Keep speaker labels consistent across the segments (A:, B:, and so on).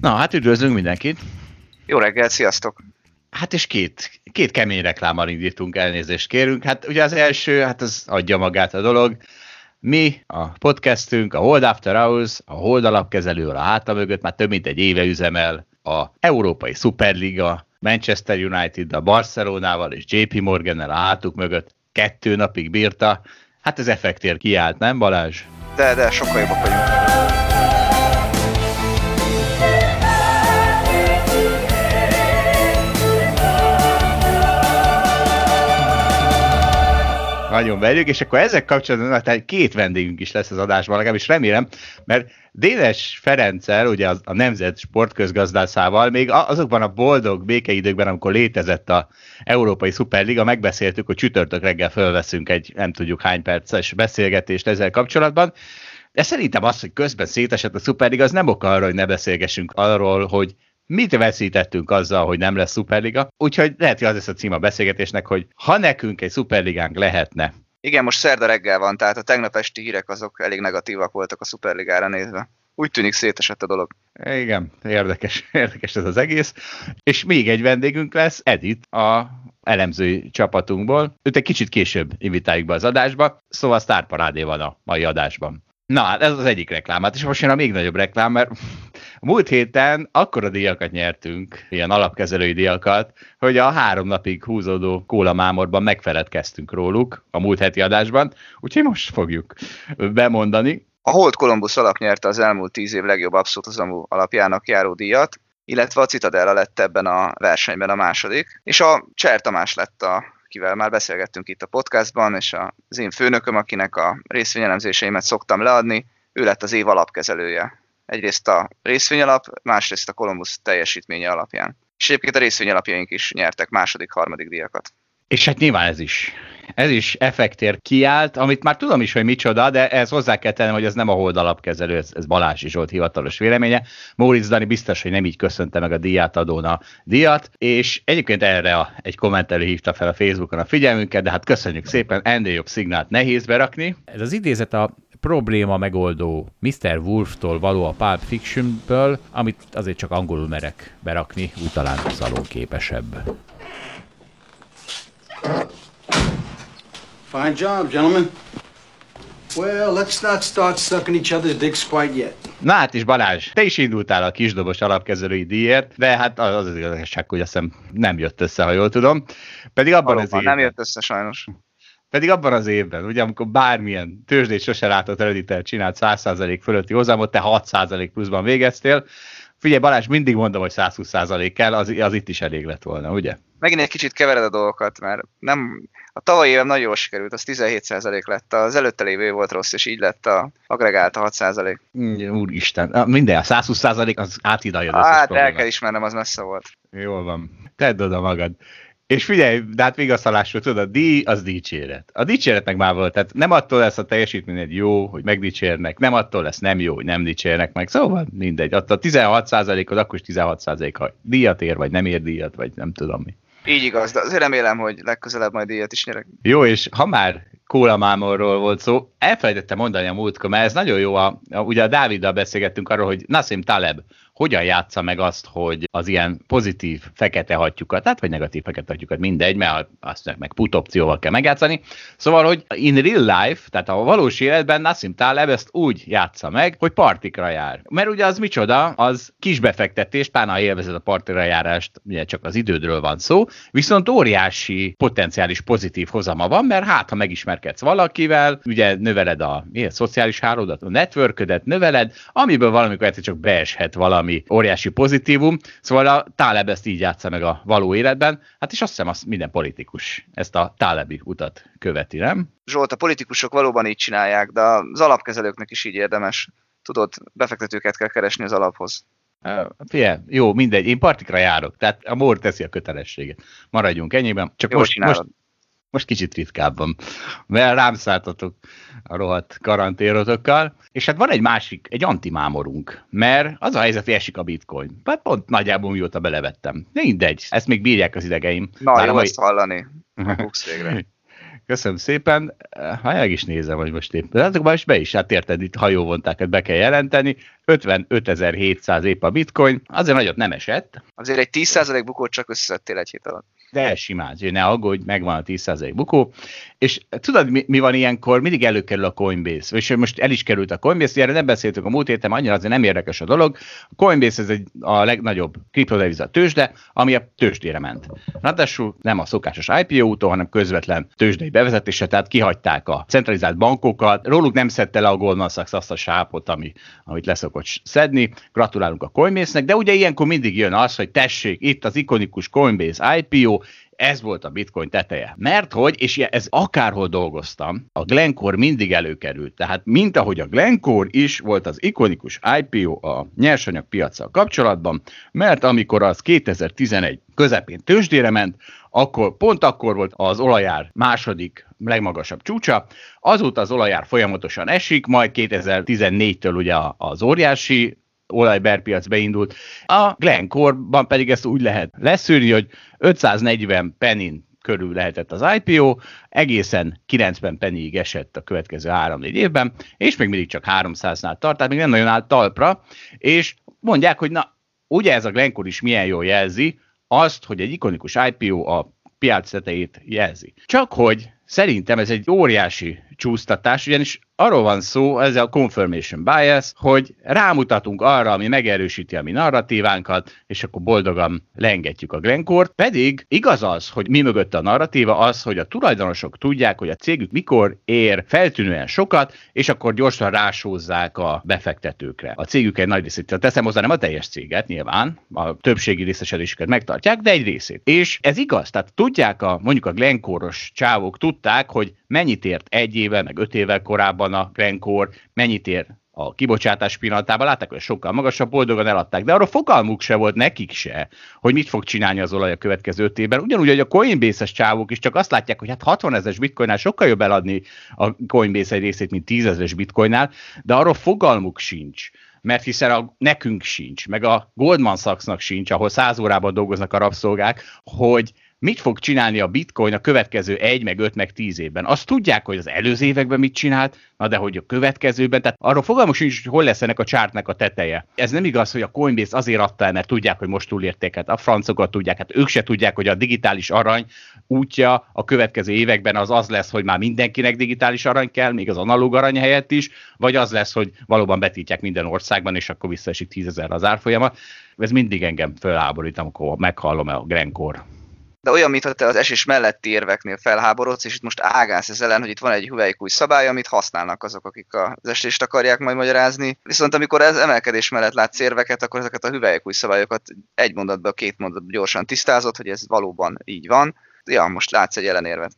A: Na, hát üdvözlünk mindenkit.
B: Jó reggelt, sziasztok!
A: Hát és két, két kemény reklámmal indítunk, elnézést kérünk. Hát ugye az első, hát az adja magát a dolog. Mi, a podcastünk, a Hold After Hours, a Hold alapkezelő a háta mögött már több mint egy éve üzemel a Európai Superliga, Manchester United a Barcelonával és JP Morgan-nel a hátuk mögött kettő napig bírta. Hát ez effektér kiállt, nem Balázs?
B: De, de, sokkal jobbak vagyunk.
A: Nagyon verjük, és akkor ezek kapcsolatban tehát két vendégünk is lesz az adásban, legalábbis remélem, mert Dénes Ferenccel, ugye az, a Nemzet sportközgazdászával, még azokban a boldog békeidőkben, amikor létezett a Európai Szuperliga, megbeszéltük, hogy csütörtök reggel fölveszünk egy nem tudjuk hány perces beszélgetést ezzel kapcsolatban, de szerintem az, hogy közben szétesett a Szuperliga, az nem oka arra, hogy ne beszélgessünk arról, hogy mit veszítettünk azzal, hogy nem lesz szuperliga. Úgyhogy lehet, hogy az lesz a cím a beszélgetésnek, hogy ha nekünk egy szuperligánk lehetne.
B: Igen, most szerda reggel van, tehát a tegnap esti hírek azok elég negatívak voltak a szuperligára nézve. Úgy tűnik szétesett a dolog.
A: Igen, érdekes, érdekes ez az egész. És még egy vendégünk lesz, Edith, a elemzői csapatunkból. Őt egy kicsit később invitáljuk be az adásba, szóval sztárparádé van a mai adásban. Na, hát ez az egyik reklám. Hát és most jön a még nagyobb reklám, mert múlt héten akkora díjakat nyertünk, ilyen alapkezelői díjakat, hogy a három napig húzódó kóla mámorban megfeledkeztünk róluk a múlt heti adásban, úgyhogy most fogjuk bemondani.
B: A Holt Columbus alap nyerte az elmúlt tíz év legjobb abszolút alapjának járó díjat, illetve a Citadella lett ebben a versenyben a második, és a Cser Tamás lett a akivel már beszélgettünk itt a podcastban, és az én főnököm, akinek a részvényelemzéseimet szoktam leadni, ő lett az év alapkezelője. Egyrészt a részvényalap, másrészt a Columbus teljesítménye alapján. És egyébként a részvényalapjaink is nyertek második, harmadik díjakat.
A: És hát nyilván ez is ez is effektér kiállt, amit már tudom is, hogy micsoda, de ez hozzá kell tennem, hogy ez nem a hold alapkezelő, ez, ez Balázs is volt hivatalos véleménye. Móricz Dani biztos, hogy nem így köszönte meg a díját adón a díjat, és egyébként erre a, egy kommentelő hívta fel a Facebookon a figyelmünket, de hát köszönjük szépen, ennél jobb szignált nehéz berakni. Ez az idézet a probléma megoldó Mr. Wolf-tól való a Pulp Fiction-ből, amit azért csak angolul merek berakni, úgy talán képesebb.
C: Fine job, gentlemen. Well, let's not start sucking each other's dicks quite yet.
A: Na hát is Balázs, te is indultál a kisdobos alapkezelői díjért, de hát az az igazság, hogy azt hiszem nem jött össze, ha jól tudom. Pedig abban Valóban, az
B: nem jött össze sajnos.
A: Pedig abban az évben, ugye, amikor bármilyen tőzsdét sose látott ereditelt csinált 100% fölötti hozamot, te 6% pluszban végeztél, Figyelj Balázs, mindig mondom, hogy 120% kell, az, az itt is elég lett volna, ugye?
B: Megint egy kicsit kevered a dolgokat, mert nem, a tavalyi évem nagyon jól sikerült, az 17% lett, az előtte lévő év volt rossz, és így lett a agregált a 6%.
A: Mm, úristen, minden, a 120% az átidalja
B: az Hát el kell ismernem, az messze volt.
A: Jól van. Tedd oda magad. És figyelj, de hát vigasztalásról tudod, a díj az dicséret. A dicséret meg már volt, tehát nem attól lesz a teljesítmény egy jó, hogy megdicsérnek, nem attól lesz nem jó, hogy nem dicsérnek meg, szóval mindegy. Attól 16% az akkor is 16% ha díjat ér, vagy nem ér díjat, vagy nem tudom mi.
B: Így igaz, de azért remélem, hogy legközelebb majd díjat is nyerek.
A: Jó, és ha már Kóla Mámorról volt szó, elfelejtettem mondani a múltkor, mert ez nagyon jó, a, a, ugye a Dáviddal beszélgettünk arról, hogy Nassim Taleb hogyan játsza meg azt, hogy az ilyen pozitív fekete hatjukat, tehát vagy negatív fekete hatjukat, mindegy, mert azt meg put opcióval kell megjátszani. Szóval, hogy in real life, tehát a valós életben Nassim Taleb ezt úgy játsza meg, hogy partikra jár. Mert ugye az micsoda, az kis befektetés, pláne élvezed a partikra járást, ugye csak az idődről van szó, viszont óriási potenciális pozitív hozama van, mert hát, ha megismerkedsz valakivel, ugye növeled a, milyen, szociális hálódat, a networködet növeled, amiből valamikor egyszer csak beeshet valami ami óriási pozitívum. Szóval a Taleb ezt így játsza meg a való életben, hát és azt hiszem, azt minden politikus ezt a Talebi utat követi, nem?
B: Zsolt, a politikusok valóban így csinálják, de az alapkezelőknek is így érdemes. Tudod, befektetőket kell keresni az alaphoz.
A: Fie, jó, mindegy, én partikra járok, tehát a MOR teszi a kötelességet. Maradjunk ennyiben. Csak most, most, most kicsit ritkábban, mert rám szálltatok a rohadt karantérotokkal. És hát van egy másik, egy antimámorunk, mert az a helyzet, hogy esik a bitcoin. Hát pont nagyjából mióta belevettem. De mindegy, ezt még bírják az idegeim.
B: Na, Már jó mai... ezt hallani.
A: Köszönöm szépen. Ha meg is nézem, hogy most épp. De azokban is be is, hát érted, itt hajóvontákat be kell jelenteni. 55.700 épp a bitcoin, azért nagyot nem esett.
B: Azért egy 10% bukót csak összeszedtél egy hét alatt.
A: De simán, ne aggódj, megvan a 10% bukó. És tudod, mi, mi, van ilyenkor? Mindig előkerül a Coinbase. És most el is került a Coinbase, erre nem beszéltünk a múlt héten, annyira azért nem érdekes a dolog. A Coinbase ez egy, a legnagyobb kriptodeviza tőzsde, ami a tőzsdére ment. Ráadásul nem a szokásos IPO úton, hanem közvetlen tőzsdei bevezetése, tehát kihagyták a centralizált bankokat. Róluk nem szedte le a Goldman Sachs azt a sápot, ami, amit leszokott szedni. Gratulálunk a Coinbase-nek, de ugye ilyenkor mindig jön az, hogy tessék, itt az ikonikus Coinbase IPO, ez volt a bitcoin teteje. Mert hogy, és ez akárhol dolgoztam, a Glencore mindig előkerült. Tehát mint ahogy a Glencore is volt az ikonikus IPO a nyersanyag piacsal kapcsolatban, mert amikor az 2011 közepén tőzsdére ment, akkor pont akkor volt az olajár második legmagasabb csúcsa, azóta az olajár folyamatosan esik, majd 2014-től ugye az óriási olajberpiac beindult. A Glencore-ban pedig ezt úgy lehet leszűrni, hogy 540 penin körül lehetett az IPO, egészen 90 pennyig esett a következő 3-4 évben, és még mindig csak 300-nál tart, tehát még nem nagyon állt talpra, és mondják, hogy na, ugye ez a Glencore is milyen jól jelzi, azt, hogy egy ikonikus IPO a piac tetejét jelzi. Csak hogy szerintem ez egy óriási csúsztatás, ugyanis arról van szó, ez a confirmation bias, hogy rámutatunk arra, ami megerősíti a mi narratívánkat, és akkor boldogan lengetjük a Glencore. Pedig igaz az, hogy mi mögött a narratíva az, hogy a tulajdonosok tudják, hogy a cégük mikor ér feltűnően sokat, és akkor gyorsan rásózzák a befektetőkre. A cégük egy nagy részét, teszem hozzá nem a teljes céget, nyilván, a többségi részesedésüket megtartják, de egy részét. És ez igaz, tehát tudják a, mondjuk a Glencore-os csávok tudták, hogy mennyit ért egy éve, meg öt évvel korábban a Glencore, mennyit ér a kibocsátás pillanatában, látták, hogy sokkal magasabb, boldogan eladták, de arra fogalmuk se volt nekik se, hogy mit fog csinálni az olaj a következő öt évben. Ugyanúgy, hogy a Coinbase-es csávok is csak azt látják, hogy hát 60 ezeres bitcoinnál sokkal jobb eladni a Coinbase egy részét, mint 10 ezeres bitcoinnál, de arról fogalmuk sincs, mert hiszen a, nekünk sincs, meg a Goldman Sachsnak sincs, ahol száz órában dolgoznak a rabszolgák, hogy mit fog csinálni a bitcoin a következő egy, meg öt, meg tíz évben. Azt tudják, hogy az előző években mit csinált, na de hogy a következőben, tehát arról fogalmos sincs, hogy hol lesz ennek a csártnak a teteje. Ez nem igaz, hogy a Coinbase azért adta el, mert tudják, hogy most túlértéket. A francokat tudják, hát ők se tudják, hogy a digitális arany útja a következő években az az lesz, hogy már mindenkinek digitális arany kell, még az analóg arany helyett is, vagy az lesz, hogy valóban betítják minden országban, és akkor visszaesik tízezer az árfolyama. Ez mindig engem föláborít, amikor meghallom a Glencore
B: de olyan, mintha te az esés melletti érveknél felháborodsz, és itt most ágálsz ez ellen, hogy itt van egy hüvelykúj szabály, amit használnak azok, akik az esést akarják majd magyarázni. Viszont amikor ez emelkedés mellett látsz érveket, akkor ezeket a hüvelykúj szabályokat egy mondatban, két mondatban gyorsan tisztázott, hogy ez valóban így van. Ja, most látsz egy ellenérvet.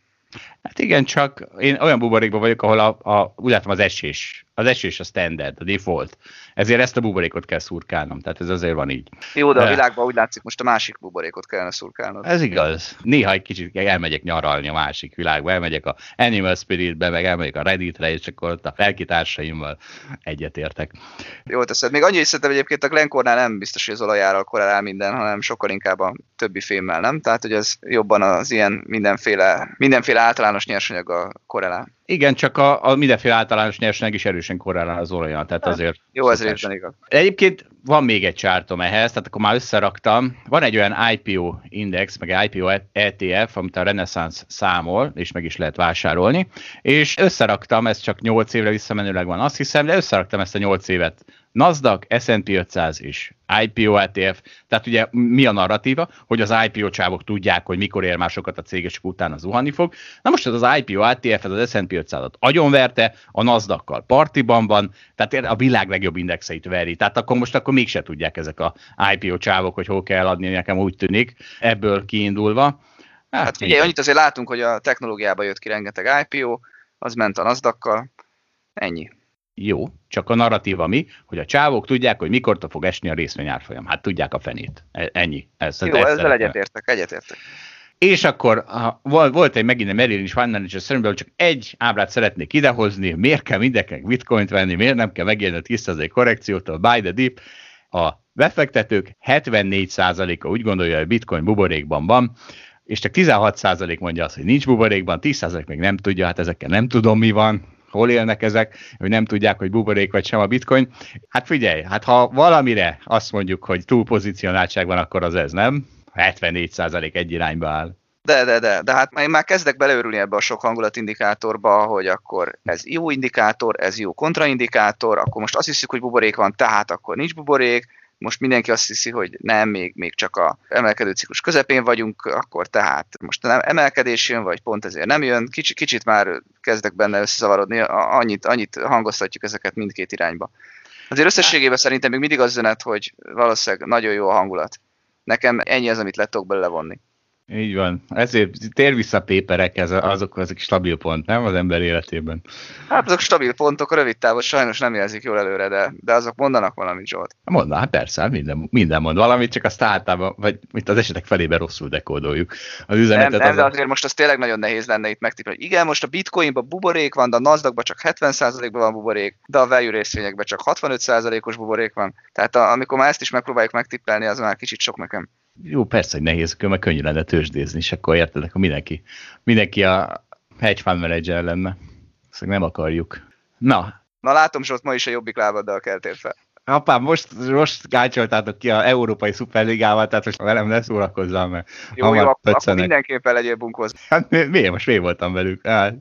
A: Hát igen, csak én olyan buborékban vagyok, ahol a, a, úgy látom az esés az esés a standard, a default. Ezért ezt a buborékot kell szurkálnom, tehát ez azért van így.
B: Jó, de a világban úgy látszik, most a másik buborékot kellene szurkálnod.
A: Ez igaz. Néha egy kicsit elmegyek nyaralni a másik világba, elmegyek a Animal Spirit-be, meg elmegyek a Reddit-re, és akkor ott a felkitársaimmal egyetértek.
B: Jó teszed. Még annyi is szerintem egyébként a Glencore-nál nem biztos, hogy az olajárral korrelál minden, hanem sokkal inkább a többi fémmel, nem? Tehát, hogy ez jobban az ilyen mindenféle, mindenféle általános nyersanyaggal korrelál.
A: Igen, csak a, a mindenféle általános nyersanyag is erősen korrelál az olajon, tehát azért...
B: Jó, ez részben igaz.
A: Egyébként van még egy csártom ehhez, tehát akkor már összeraktam. Van egy olyan IPO index, meg IPO ETF, amit a Renaissance számol, és meg is lehet vásárolni, és összeraktam, ez csak 8 évre visszamenőleg van, azt hiszem, de összeraktam ezt a 8 évet Nasdaq, S&P 500 és IPO ETF, tehát ugye mi a narratíva, hogy az IPO csávok tudják, hogy mikor ér másokat a cég, és utána zuhanni fog. Na most ez az IPO ETF, ez az S&P S&P 500-at agyonverte, a nasdaq partiban van, tehát a világ legjobb indexeit veri. Tehát akkor most akkor mégse tudják ezek a IPO csávok, hogy hol kell adni, nekem úgy tűnik, ebből kiindulva.
B: Hát, hát figyelj, annyit azért látunk, hogy a technológiába jött ki rengeteg IPO, az ment a nasdaq ennyi.
A: Jó, csak a narratíva mi, hogy a csávok tudják, hogy mikor fog esni a részvényárfolyam. Hát tudják a fenét. E, ennyi.
B: Ez, Jó, ezzel egyetértek, egyetértek.
A: És akkor ha, volt egy megint egy Merrill Lynch Financial Survey, csak egy ábrát szeretnék idehozni, miért kell mindenkinek bitcoint venni, miért nem kell megélni a 10% korrekciótól, buy the dip. A befektetők 74%-a úgy gondolja, hogy bitcoin buborékban van, és csak 16% mondja azt, hogy nincs buborékban, 10% még nem tudja, hát ezekkel nem tudom mi van, hol élnek ezek, hogy nem tudják, hogy buborék vagy sem a bitcoin. Hát figyelj, hát ha valamire azt mondjuk, hogy túlpozícionáltság van, akkor az ez, nem? 74% egy irányba áll.
B: De, de, de, de hát én már kezdek beleörülni ebbe a sok hangulatindikátorba, hogy akkor ez jó indikátor, ez jó kontraindikátor, akkor most azt hiszük, hogy buborék van, tehát akkor nincs buborék, most mindenki azt hiszi, hogy nem, még, még csak a emelkedő ciklus közepén vagyunk, akkor tehát most nem emelkedés jön, vagy pont ezért nem jön. Kicsit, kicsit már kezdek benne összezavarodni, annyit, annyit hangoztatjuk ezeket mindkét irányba. Azért összességében szerintem még mindig az üzenet, hogy valószínűleg nagyon jó a hangulat. Nekem ennyi az, amit le tudok belőle vonni.
A: Így van. Ezért tér vissza péperek, ez, azok, azok stabil pont, nem az ember életében.
B: Hát azok stabil pontok, a rövid távon sajnos nem jelzik jól előre, de, de azok mondanak valamit, Zsolt.
A: Mondanak, hát persze, minden, minden mond valamit, csak azt általában, vagy mint az esetek felében rosszul dekódoljuk az üzenetet. Nem,
B: nem az de azért most az tényleg nagyon nehéz lenne itt megtippelni, hogy igen, most a bitcoinban buborék van, de a nasdaq csak 70%-ban van buborék, de a value részvényekben csak 65%-os buborék van. Tehát a, amikor már ezt is megpróbáljuk megtippelni, az már kicsit sok nekem.
A: Jó, persze, hogy nehéz, meg könnyű lenne tőzsdézni, és akkor érted, akkor mindenki, mindenki a hedge fund manager lenne. Ezt nem akarjuk. Na.
B: Na látom, Zsolt, ma is a jobbik lábaddal keltél fel.
A: Apám, most, most gácsoltátok ki a Európai Szuperligával, tehát most velem ne szórakozzál, mert
B: Jó, jó, akkor, mindenképpen legyél bunkhoz.
A: Hát mi, miért? Most mi voltam velük? Hát,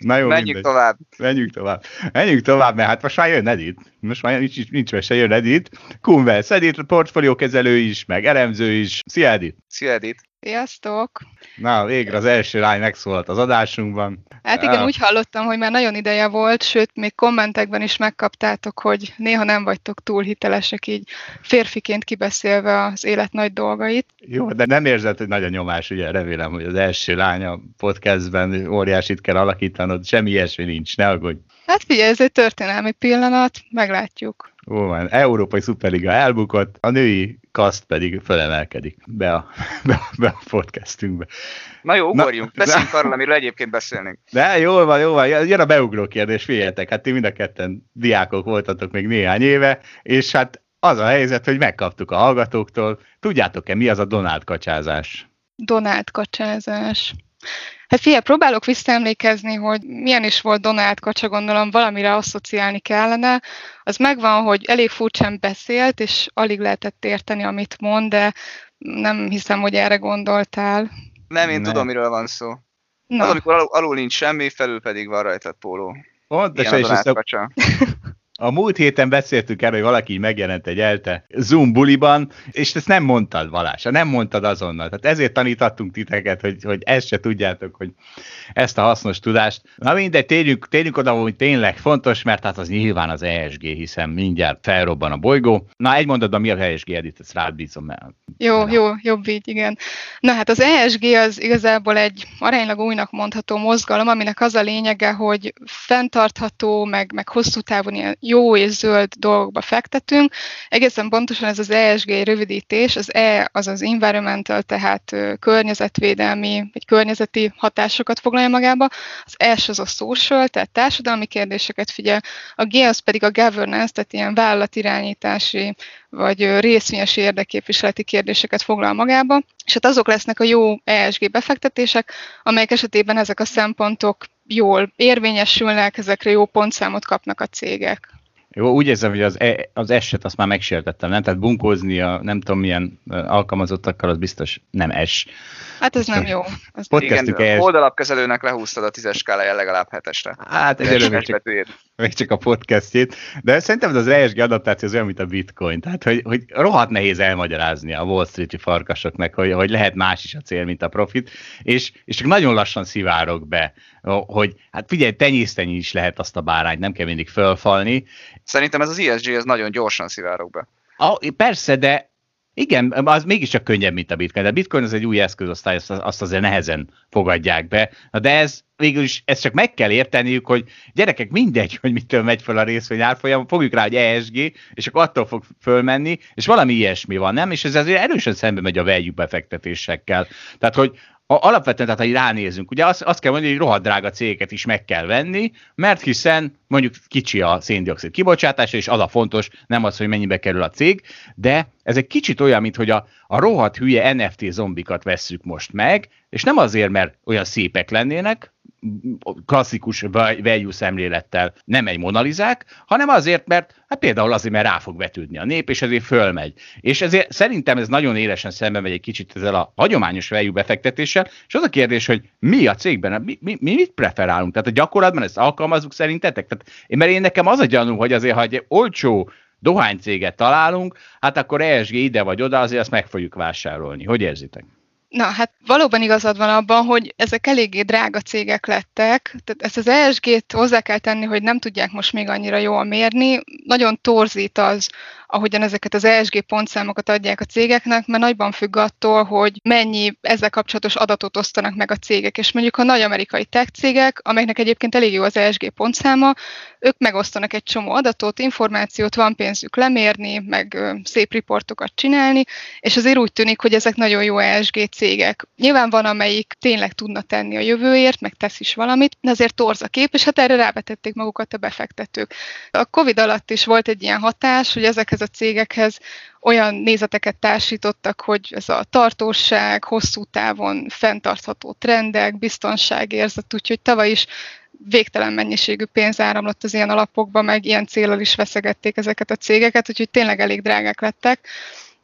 B: na jó, Menjünk mindegy. tovább.
A: Menjünk tovább. Menjünk tovább, mert hát most már jön Edit. Most már nincs, nincs mese, jön Edit. Kunvesz, Edit, portfóliókezelő is, meg elemző is. Szia Edit!
B: Szia Edit!
D: Sziasztok!
A: Na, végre az első lány megszólalt az adásunkban.
D: Hát igen, úgy hallottam, hogy már nagyon ideje volt, sőt, még kommentekben is megkaptátok, hogy néha nem vagytok túl hitelesek, így férfiként kibeszélve az élet nagy dolgait.
A: Jó, de nem érzed, hogy nagy a nyomás, ugye remélem, hogy az első lány a podcastben óriásit kell alakítanod, semmi ilyesmi nincs, ne aggódj.
D: Hát figyelj, ez egy történelmi pillanat, meglátjuk.
A: Ó, van, Európai Szuperliga elbukott, a női kaszt pedig fölemelkedik be a, be, a, be a podcastünkbe.
B: Na jó, ugorjunk, Na, beszéljünk arról, amiről egyébként beszélnénk.
A: De jól van, jól van, jön a beugró kérdés, figyeljetek, hát ti mind a ketten diákok voltatok még néhány éve, és hát az a helyzet, hogy megkaptuk a hallgatóktól. Tudjátok-e, mi az a Donald kacsázás?
D: Donald kacsázás. Hát figyelj, próbálok visszaemlékezni, hogy milyen is volt Donald Kacsa, gondolom valamire asszociálni kellene. Az megvan, hogy elég furcsán beszélt, és alig lehetett érteni, amit mond, de nem hiszem, hogy erre gondoltál.
B: Nem, én nem. tudom, miről van szó. Na. Az, amikor alul, alul nincs semmi, felül pedig van rajta póló.
A: Pont, de se is A múlt héten beszéltük erről, hogy valaki megjelent egy elte Zoom buliban, és ezt nem mondtad, Valás, nem mondtad azonnal. Tehát ezért tanítottunk titeket, hogy, hogy ezt se tudjátok, hogy ezt a hasznos tudást. Na mindegy, térjünk, térjünk oda, hogy tényleg fontos, mert hát az nyilván az ESG, hiszen mindjárt felrobban a bolygó. Na egy mondatban mi a ESG, Edith, ezt rád bízom el.
D: Jó, Na. jó, jobb így, igen. Na hát az ESG az igazából egy aránylag újnak mondható mozgalom, aminek az a lényege, hogy fenntartható, meg, meg hosszú távon ilyen jó és zöld dolgokba fektetünk. Egészen pontosan ez az ESG rövidítés, az E az az environmental, tehát környezetvédelmi, vagy környezeti hatásokat foglalja magába, az S az a social, tehát társadalmi kérdéseket figyel, a G az pedig a governance, tehát ilyen vállalatirányítási vagy részvényes érdekképviseleti kérdéseket foglal magába, és hát azok lesznek a jó ESG befektetések, amelyek esetében ezek a szempontok jól érvényesülnek, ezekre jó pontszámot kapnak a cégek.
A: Jó, úgy érzem, hogy az, e, az eset azt már megsértettem, nem? Tehát bunkózni a nem tudom milyen alkalmazottakkal, az biztos nem es.
D: Hát ez nem jó.
B: Az Podcastük Igen, oldalapkezelőnek lehúztad a tízes skáláján legalább hetesre.
A: Hát egyelőre még csak, még csak a podcastjét. De szerintem az ESG adaptáció az olyan, mint a bitcoin. Tehát, hogy, hogy rohadt nehéz elmagyarázni a Wall Street-i farkasoknak, hogy, hogy lehet más is a cél, mint a profit, és, és csak nagyon lassan szivárok be, hogy hát figyelj, tenyészteni is lehet azt a bárányt, nem kell mindig fölfalni.
B: Szerintem ez az ESG, ez nagyon gyorsan szivárok be.
A: A, persze, de igen, az mégiscsak könnyebb, mint a bitcoin. De a bitcoin az egy új eszközosztály, azt, azt azért nehezen fogadják be. Na de ez végül is, ezt csak meg kell érteniük, hogy gyerekek, mindegy, hogy mitől megy fel a részvény árfolyam, fogjuk rá, hogy ESG, és akkor attól fog fölmenni, és valami ilyesmi van, nem? És ez azért erősen szembe megy a value befektetésekkel. Tehát, hogy alapvetően, tehát ha ránézünk, ugye azt, azt kell mondani, hogy rohadt drága cégeket is meg kell venni, mert hiszen mondjuk kicsi a széndiokszid kibocsátása, és az a fontos, nem az, hogy mennyibe kerül a cég, de ez egy kicsit olyan, mint hogy a, a rohadt hülye NFT zombikat vesszük most meg, és nem azért, mert olyan szépek lennének, klasszikus value szemlélettel nem egy monalizák, hanem azért, mert hát például azért, mert rá fog vetődni a nép, és ezért fölmegy. És ezért szerintem ez nagyon élesen szembe megy egy kicsit ezzel a hagyományos value befektetéssel, és az a kérdés, hogy mi a cégben, mi, mi, mi mit preferálunk? Tehát a gyakorlatban ezt alkalmazzuk szerintetek? Tehát mert én nekem az a gyanú, hogy azért, ha egy olcsó dohánycéget találunk, hát akkor ESG ide vagy oda, azért azt meg fogjuk vásárolni. Hogy érzitek?
D: Na, hát valóban igazad van abban, hogy ezek eléggé drága cégek lettek, tehát ezt az ESG-t hozzá kell tenni, hogy nem tudják most még annyira jól mérni. Nagyon torzít az, ahogyan ezeket az ESG pontszámokat adják a cégeknek, mert nagyban függ attól, hogy mennyi ezzel kapcsolatos adatot osztanak meg a cégek. És mondjuk a nagy amerikai tech cégek, amelyeknek egyébként elég jó az ESG pontszáma, ők megosztanak egy csomó adatot, információt, van pénzük lemérni, meg szép riportokat csinálni, és azért úgy tűnik, hogy ezek nagyon jó ESG cégek. Nyilván van, amelyik tényleg tudna tenni a jövőért, meg tesz is valamit, de azért torz a kép, és hát erre rávetették magukat a befektetők. A Covid alatt is volt egy ilyen hatás, hogy ezekhez a cégekhez olyan nézeteket társítottak, hogy ez a tartóság, hosszú távon fenntartható trendek, biztonságérzet, úgyhogy tavaly is végtelen mennyiségű pénz áramlott az ilyen alapokba, meg ilyen célral is veszegették ezeket a cégeket, úgyhogy tényleg elég drágák lettek.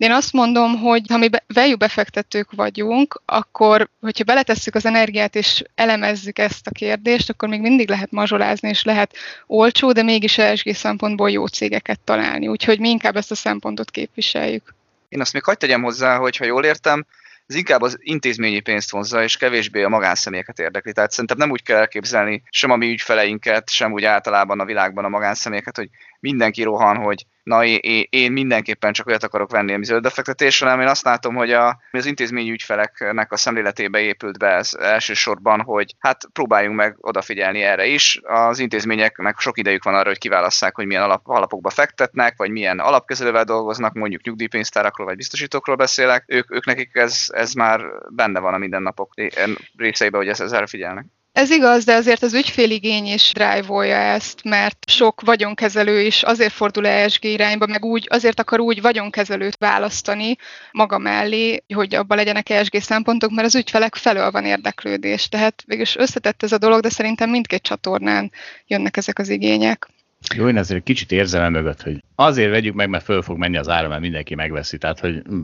D: Én azt mondom, hogy ha mi value befektetők vagyunk, akkor, hogyha beletesszük az energiát és elemezzük ezt a kérdést, akkor még mindig lehet mazsolázni, és lehet olcsó, de mégis ESG szempontból jó cégeket találni. Úgyhogy mi inkább ezt a szempontot képviseljük.
B: Én azt még hagyd tegyem hozzá, hogy ha jól értem, ez inkább az intézményi pénzt vonzza, és kevésbé a magánszemélyeket érdekli. Tehát szerintem nem úgy kell elképzelni sem a mi ügyfeleinket, sem úgy általában a világban a magánszemélyeket, hogy mindenki rohan, hogy na én, én mindenképpen csak olyat akarok venni, ami zöld befektetés, hanem én azt látom, hogy a, az intézményi ügyfeleknek a szemléletébe épült be ez elsősorban, hogy hát próbáljunk meg odafigyelni erre is. Az intézményeknek sok idejük van arra, hogy kiválasszák, hogy milyen alap, alapokba fektetnek, vagy milyen alapkezelővel dolgoznak, mondjuk nyugdíjpénztárakról vagy biztosítókról beszélek. Ők, ők nekik ez, ez már benne van a mindennapok részeibe, hogy ezzel figyelnek.
D: Ez igaz, de azért az ügyféligény is drive ezt, mert sok vagyonkezelő is azért fordul ESG irányba, meg úgy, azért akar úgy vagyonkezelőt választani maga mellé, hogy abban legyenek ESG szempontok, mert az ügyfelek felől van érdeklődés. Tehát végülis összetett ez a dolog, de szerintem mindkét csatornán jönnek ezek az igények.
A: Jó, én azért kicsit érzem mögött, hogy azért vegyük meg, mert föl fog menni az ára, mert mindenki megveszi. Tehát, hogy...
D: Mm,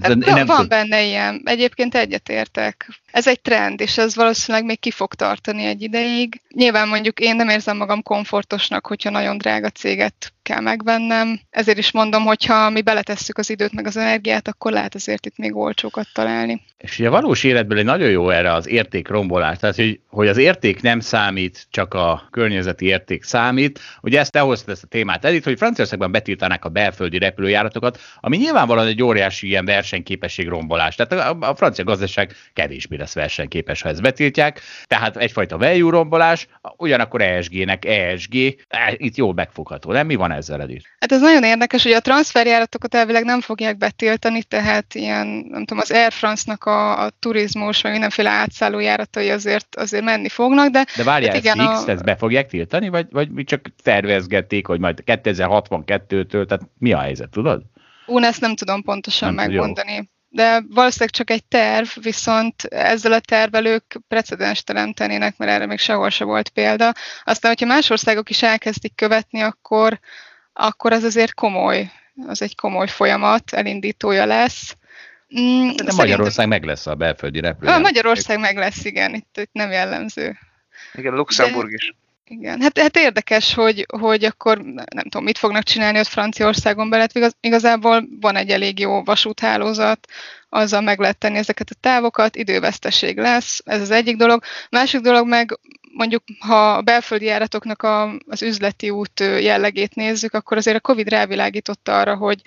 D: hát, nem van tud... benne ilyen. Egyébként egyetértek. Ez egy trend, és ez valószínűleg még ki fog tartani egy ideig. Nyilván mondjuk én nem érzem magam komfortosnak, hogyha nagyon drága céget kell megvennem. Ezért is mondom, hogy ha mi beletesszük az időt meg az energiát, akkor lehet azért itt még olcsókat találni.
A: És ugye a valós életből egy nagyon jó erre az értékrombolás, tehát hogy, hogy az érték nem számít, csak a környezeti érték számít. Ugye ezt te hoztad ezt a témát eddig, hogy Franciaországban betiltanák a belföldi repülőjáratokat, ami nyilvánvalóan egy óriási ilyen versenyképesség rombolás. Tehát a, a francia gazdaság kevésbé lesz versenyképes, ha ezt betiltják. Tehát egyfajta value rombolás, ugyanakkor ESG-nek ESG, e, itt jól megfogható, nem? Mi van ezzel, Edith?
D: Hát ez nagyon érdekes, hogy a transferjáratokat elvileg nem fogják betiltani, tehát ilyen, nem tudom, az Air France-nak a, a turizmus, vagy mindenféle átszállójáratai azért, azért menni fognak, de...
A: De várjál, hát igen, ezt, a... ezt be fogják tiltani, vagy, vagy mi csak tervezgették, hogy majd 2062-től, tehát mi a helyzet, tudod?
D: Ú, ezt nem tudom pontosan nem megmondani. Jó de valószínűleg csak egy terv, viszont ezzel a tervel ők precedens teremtenének, mert erre még sehol se volt példa. Aztán, hogyha más országok is elkezdik követni, akkor, akkor az azért komoly, az egy komoly folyamat, elindítója lesz.
A: Mm, de Magyarország meg lesz a belföldi repülő. A
D: Magyarország meg lesz, igen, itt, itt nem jellemző.
B: Igen, Luxemburg de, is.
D: Igen, hát, hát érdekes, hogy, hogy akkor nem tudom, mit fognak csinálni ott Franciaországon belett. Igaz, igazából van egy elég jó vasúthálózat, azzal meg lehet tenni ezeket a távokat, időveszteség lesz, ez az egyik dolog. Másik dolog meg mondjuk, ha a belföldi járatoknak a, az üzleti út jellegét nézzük, akkor azért a Covid rávilágította arra, hogy,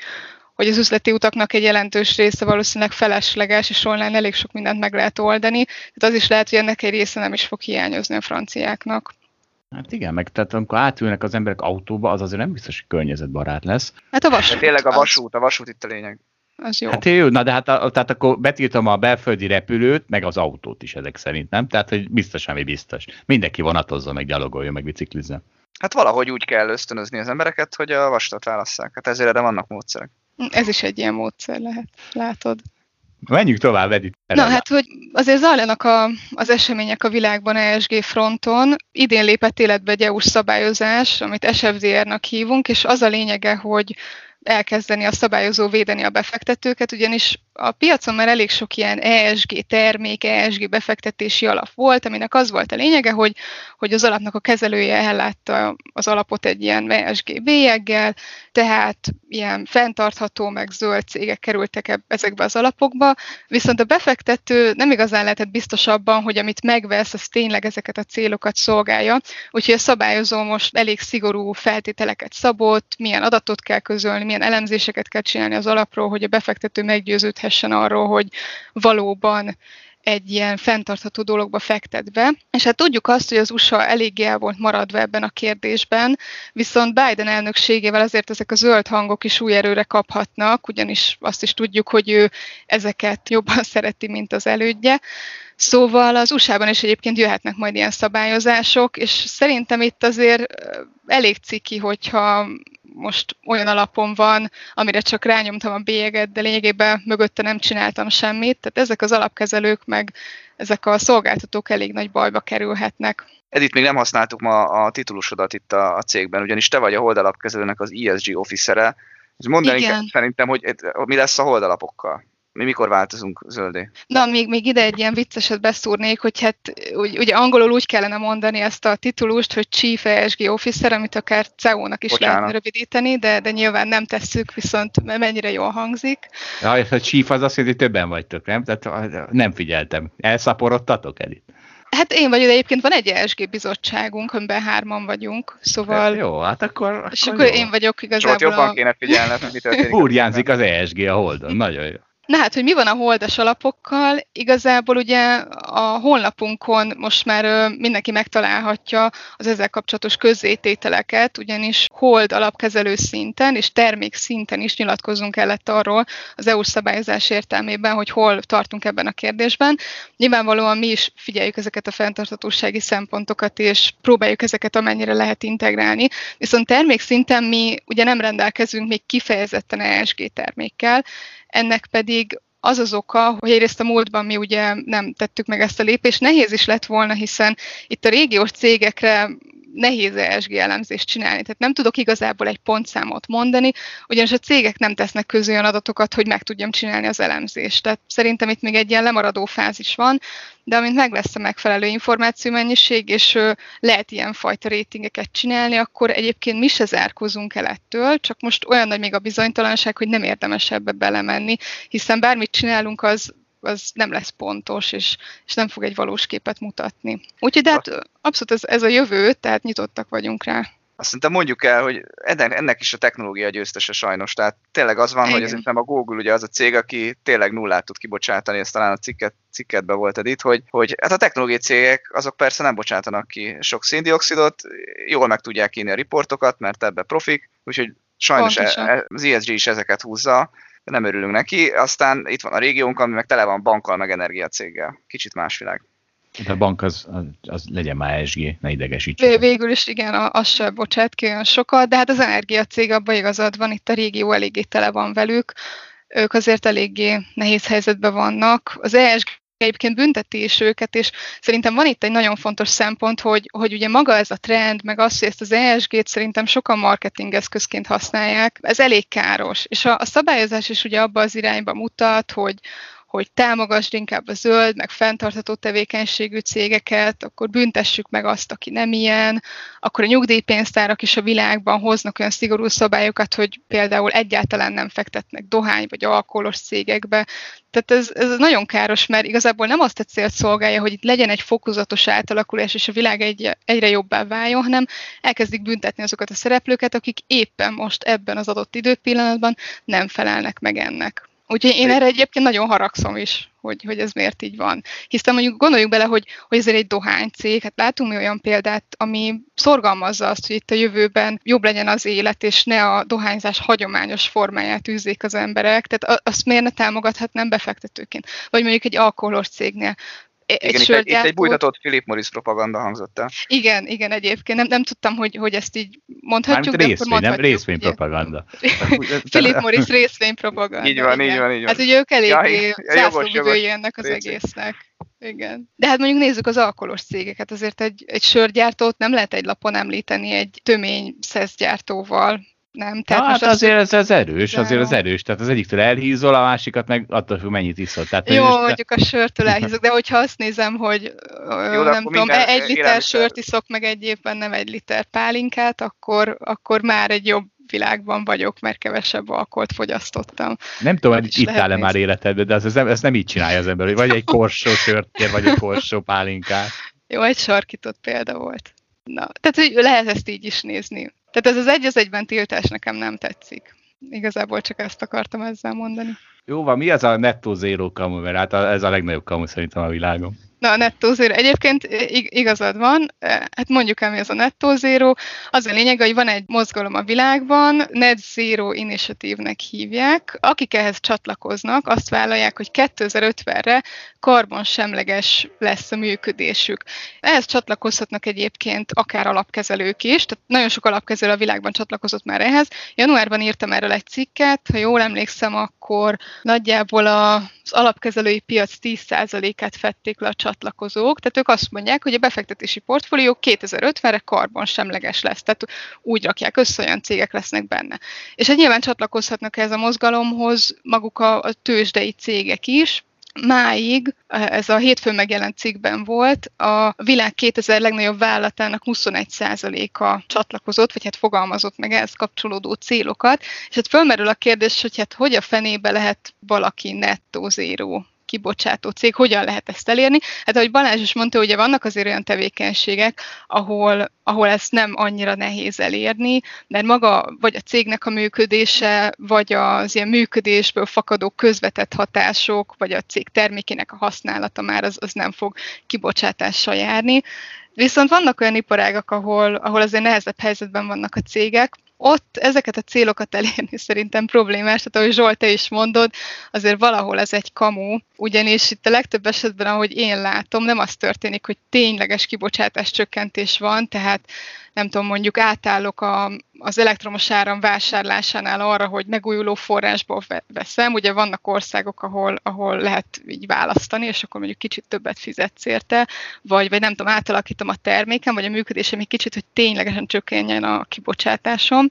D: hogy az üzleti utaknak egy jelentős része valószínűleg felesleges, és online elég sok mindent meg lehet oldani. Tehát az is lehet, hogy ennek egy része nem is fog hiányozni a franciáknak.
A: Hát igen, meg tehát amikor átülnek az emberek autóba, az azért nem biztos, hogy környezetbarát lesz.
D: Hát a vasút.
B: Hát tényleg a vasút, a vasút itt a lényeg.
D: Az jó.
A: Hát jó, na de hát a, tehát akkor betiltom a belföldi repülőt, meg az autót is ezek szerint, nem? Tehát, hogy biztos, ami biztos. Mindenki vonatozza, meg gyalogoljon, meg biciklizzen.
B: Hát valahogy úgy kell ösztönözni az embereket, hogy a vasutat válasszák. Hát ezért erre vannak módszerek.
D: Ez is egy ilyen módszer lehet, látod.
A: Menjünk tovább, Edith.
D: Na hát, hogy azért zajlanak a, az események a világban ESG fronton. Idén lépett életbe egy EU-s szabályozás, amit SFDR-nak hívunk, és az a lényege, hogy elkezdeni a szabályozó védeni a befektetőket, ugyanis a piacon már elég sok ilyen ESG termék, ESG befektetési alap volt, aminek az volt a lényege, hogy, hogy az alapnak a kezelője ellátta az alapot egy ilyen ESG bélyeggel, tehát ilyen fenntartható, meg zöld cégek kerültek ezekbe az alapokba, viszont a befektető nem igazán lehetett biztos abban, hogy amit megvesz, az tényleg ezeket a célokat szolgálja, úgyhogy a szabályozó most elég szigorú feltételeket szabott, milyen adatot kell közölni, milyen elemzéseket kell csinálni az alapról, hogy a befektető meggyőződhet dönthessen arról, hogy valóban egy ilyen fenntartható dologba fektet be. És hát tudjuk azt, hogy az USA eléggé el volt maradva ebben a kérdésben, viszont Biden elnökségével azért ezek a zöld hangok is új erőre kaphatnak, ugyanis azt is tudjuk, hogy ő ezeket jobban szereti, mint az elődje. Szóval az USA-ban is egyébként jöhetnek majd ilyen szabályozások, és szerintem itt azért elég ciki, hogyha most olyan alapon van, amire csak rányomtam a bélyeget, de lényegében mögötte nem csináltam semmit. Tehát ezek az alapkezelők, meg ezek a szolgáltatók elég nagy bajba kerülhetnek.
B: Edith, még nem használtuk ma a titulusodat itt a, a cégben, ugyanis te vagy a holdalapkezelőnek az ESG officere. Mondani Igen. szerintem, hogy mi lesz a holdalapokkal mi mikor változunk zöldé?
D: Na, még, még ide egy ilyen vicceset beszúrnék, hogy hát úgy, ugye angolul úgy kellene mondani ezt a titulust, hogy Chief ESG Officer, amit akár CEO-nak is Bocsánat. lehetne rövidíteni, de, de nyilván nem tesszük, viszont mennyire jól hangzik.
A: Ja, a Chief az azt jelenti, hogy többen vagytok, nem? Tehát nem figyeltem. Elszaporodtatok, Edith?
D: Hát én vagyok, de egyébként van egy ESG bizottságunk, amiben hárman vagyunk, szóval...
A: Jó, hát akkor...
D: És akkor, akkor én vagyok igazából
B: Csak jobban a... kéne figyelned, mi történik.
A: Burjánzik az ESG a Holdon, nagyon jó.
D: Na hát, hogy mi van a holdas alapokkal? Igazából ugye a honlapunkon most már mindenki megtalálhatja az ezzel kapcsolatos közzétételeket, ugyanis hold alapkezelő szinten és termék szinten is nyilatkozunk kellett arról az EU szabályozás értelmében, hogy hol tartunk ebben a kérdésben. Nyilvánvalóan mi is figyeljük ezeket a fenntarthatósági szempontokat, és próbáljuk ezeket amennyire lehet integrálni. Viszont termék szinten mi ugye nem rendelkezünk még kifejezetten ESG termékkel, ennek pedig az az oka, hogy egyrészt a múltban mi ugye nem tettük meg ezt a lépést, nehéz is lett volna, hiszen itt a régiós cégekre nehéz ESG elemzést csinálni. Tehát nem tudok igazából egy pontszámot mondani, ugyanis a cégek nem tesznek közé olyan adatokat, hogy meg tudjam csinálni az elemzést. Tehát szerintem itt még egy ilyen lemaradó fázis van, de amint meg lesz a megfelelő információmennyiség, és lehet ilyen fajta rétingeket csinálni, akkor egyébként mi se zárkozunk el ettől, csak most olyan nagy még a bizonytalanság, hogy nem érdemes ebbe belemenni, hiszen bármit csinálunk, az az nem lesz pontos, és, és nem fog egy valós képet mutatni. Úgyhogy de hát abszolút ez, ez a jövő, tehát nyitottak vagyunk rá.
B: Azt szerintem mondjuk el, hogy ennek, is a technológia győztese sajnos. Tehát tényleg az van, Igen. hogy nem a Google ugye az a cég, aki tényleg nullát tud kibocsátani, ezt talán a cikket, cikketbe volt itt, hogy, hogy hát a technológiai cégek azok persze nem bocsátanak ki sok széndiokszidot, jól meg tudják írni a riportokat, mert ebbe profik, úgyhogy sajnos e, e, az ESG is ezeket húzza, nem örülünk neki. Aztán itt van a régiónk, ami meg tele van bankkal, meg energiacéggel. Kicsit más világ.
A: A bank az, az, az legyen már ESG, ne idegesítsük.
D: Végül is igen, az se bocsát ki olyan sokat, de hát az energiacég abban igazad van, itt a régió eléggé tele van velük. ők azért eléggé nehéz helyzetben vannak. Az ESG egyébként bünteti is őket, és szerintem van itt egy nagyon fontos szempont, hogy, hogy ugye maga ez a trend, meg az, hogy ezt az ESG-t szerintem sokan marketing eszközként használják, ez elég káros. És a, a szabályozás is ugye abba az irányba mutat, hogy, hogy támogasd inkább a zöld, meg fenntartható tevékenységű cégeket, akkor büntessük meg azt, aki nem ilyen, akkor a nyugdíjpénztárak is a világban hoznak olyan szigorú szabályokat, hogy például egyáltalán nem fektetnek dohány vagy alkoholos cégekbe. Tehát ez, ez nagyon káros, mert igazából nem azt a célt szolgálja, hogy itt legyen egy fokozatos átalakulás, és a világ egy, egyre jobbá váljon, hanem elkezdik büntetni azokat a szereplőket, akik éppen most ebben az adott időpillanatban nem felelnek meg ennek. Úgyhogy én erre egyébként nagyon haragszom is, hogy, hogy ez miért így van. Hiszen mondjuk gondoljuk bele, hogy, hogy ezért egy dohánycég, hát látunk mi olyan példát, ami szorgalmazza azt, hogy itt a jövőben jobb legyen az élet, és ne a dohányzás hagyományos formáját űzzék az emberek. Tehát azt miért ne támogathatnám befektetőként? Vagy mondjuk egy alkoholos cégnél
B: igen, itt egy, itt egy bújtatott Philip Morris propaganda hangzott el.
D: Igen, igen, egyébként nem, nem tudtam, hogy, hogy ezt így mondhatjuk,
A: de részvény. Nem részvénypropaganda.
D: Philip Morris részvénypropaganda.
B: Így van, igen. így van, így van.
D: Hát ugye ők eléggé ja, zászlóvivői ennek az részvény. egésznek. Igen. De hát mondjuk nézzük az alkoholos cégeket, azért egy, egy sörgyártót nem lehet egy lapon említeni egy tömény szeszgyártóval, nem?
A: Tehát hát most azért ez, ez erős, de azért az erős. Tehát az egyiktől elhízol, a másikat meg attól függ, mennyit iszol. Tehát
D: Jó, is, mondjuk a sörtől elhízok, de hogyha azt nézem, hogy Jó, nem tudom, egy liter élelmiszer. sört iszok, meg egy évben nem egy liter pálinkát, akkor, akkor már egy jobb világban vagyok, mert kevesebb alkoholt fogyasztottam.
A: Nem tudom, hogy itt áll-e már életedben, de ez, ez, nem, ez nem így csinálja az ember, hogy vagy egy korsó sört kér, vagy egy korsó pálinkát.
D: Jó, egy sarkított példa volt. Na, tehát hogy lehet ezt így is nézni. Tehát ez az egy az egyben tiltás nekem nem tetszik. Igazából csak ezt akartam ezzel mondani.
A: Jó van, mi az a nettó zéró kamu? Mert hát ez a legnagyobb kamu szerintem a világon.
D: Na, a nettó zero. Egyébként igazad van, hát mondjuk el, mi az a nettó zero. Az a lényeg, hogy van egy mozgalom a világban, Net Zero Initiative-nek hívják. Akik ehhez csatlakoznak, azt vállalják, hogy 2050-re karbonsemleges lesz a működésük. Ehhez csatlakozhatnak egyébként akár alapkezelők is, tehát nagyon sok alapkezelő a világban csatlakozott már ehhez. Januárban írtam erről egy cikket, ha jól emlékszem, akkor nagyjából az alapkezelői piac 10%-át fették le a csatlakozók, tehát ők azt mondják, hogy a befektetési portfólió 2050-re karbonsemleges lesz, tehát úgy rakják össze, olyan cégek lesznek benne. És egy nyilván csatlakozhatnak ez a mozgalomhoz maguk a, a tőzsdei cégek is, máig, ez a hétfőn megjelent cikkben volt, a világ 2000 legnagyobb vállalatának 21%-a csatlakozott, vagy hát fogalmazott meg ehhez kapcsolódó célokat, és hát fölmerül a kérdés, hogy hát hogy a fenébe lehet valaki nettó zéró kibocsátó cég, hogyan lehet ezt elérni? Hát ahogy Balázs is mondta, ugye vannak azért olyan tevékenységek, ahol, ahol ezt nem annyira nehéz elérni, mert maga vagy a cégnek a működése, vagy az ilyen működésből fakadó közvetett hatások, vagy a cég termékének a használata már az, az nem fog kibocsátással járni. Viszont vannak olyan iparágak, ahol, ahol azért nehezebb helyzetben vannak a cégek, ott ezeket a célokat elérni szerintem problémás, tehát ahogy Zsolt, te is mondod, azért valahol ez egy kamu, ugyanis itt a legtöbb esetben, ahogy én látom, nem az történik, hogy tényleges kibocsátás csökkentés van, tehát nem tudom, mondjuk átállok a, az elektromos áram vásárlásánál arra, hogy megújuló forrásból veszem. Ugye vannak országok, ahol, ahol lehet így választani, és akkor mondjuk kicsit többet fizetsz érte, vagy, vagy nem tudom, átalakítom a termékem, vagy a működésem egy kicsit, hogy ténylegesen csökkenjen a kibocsátásom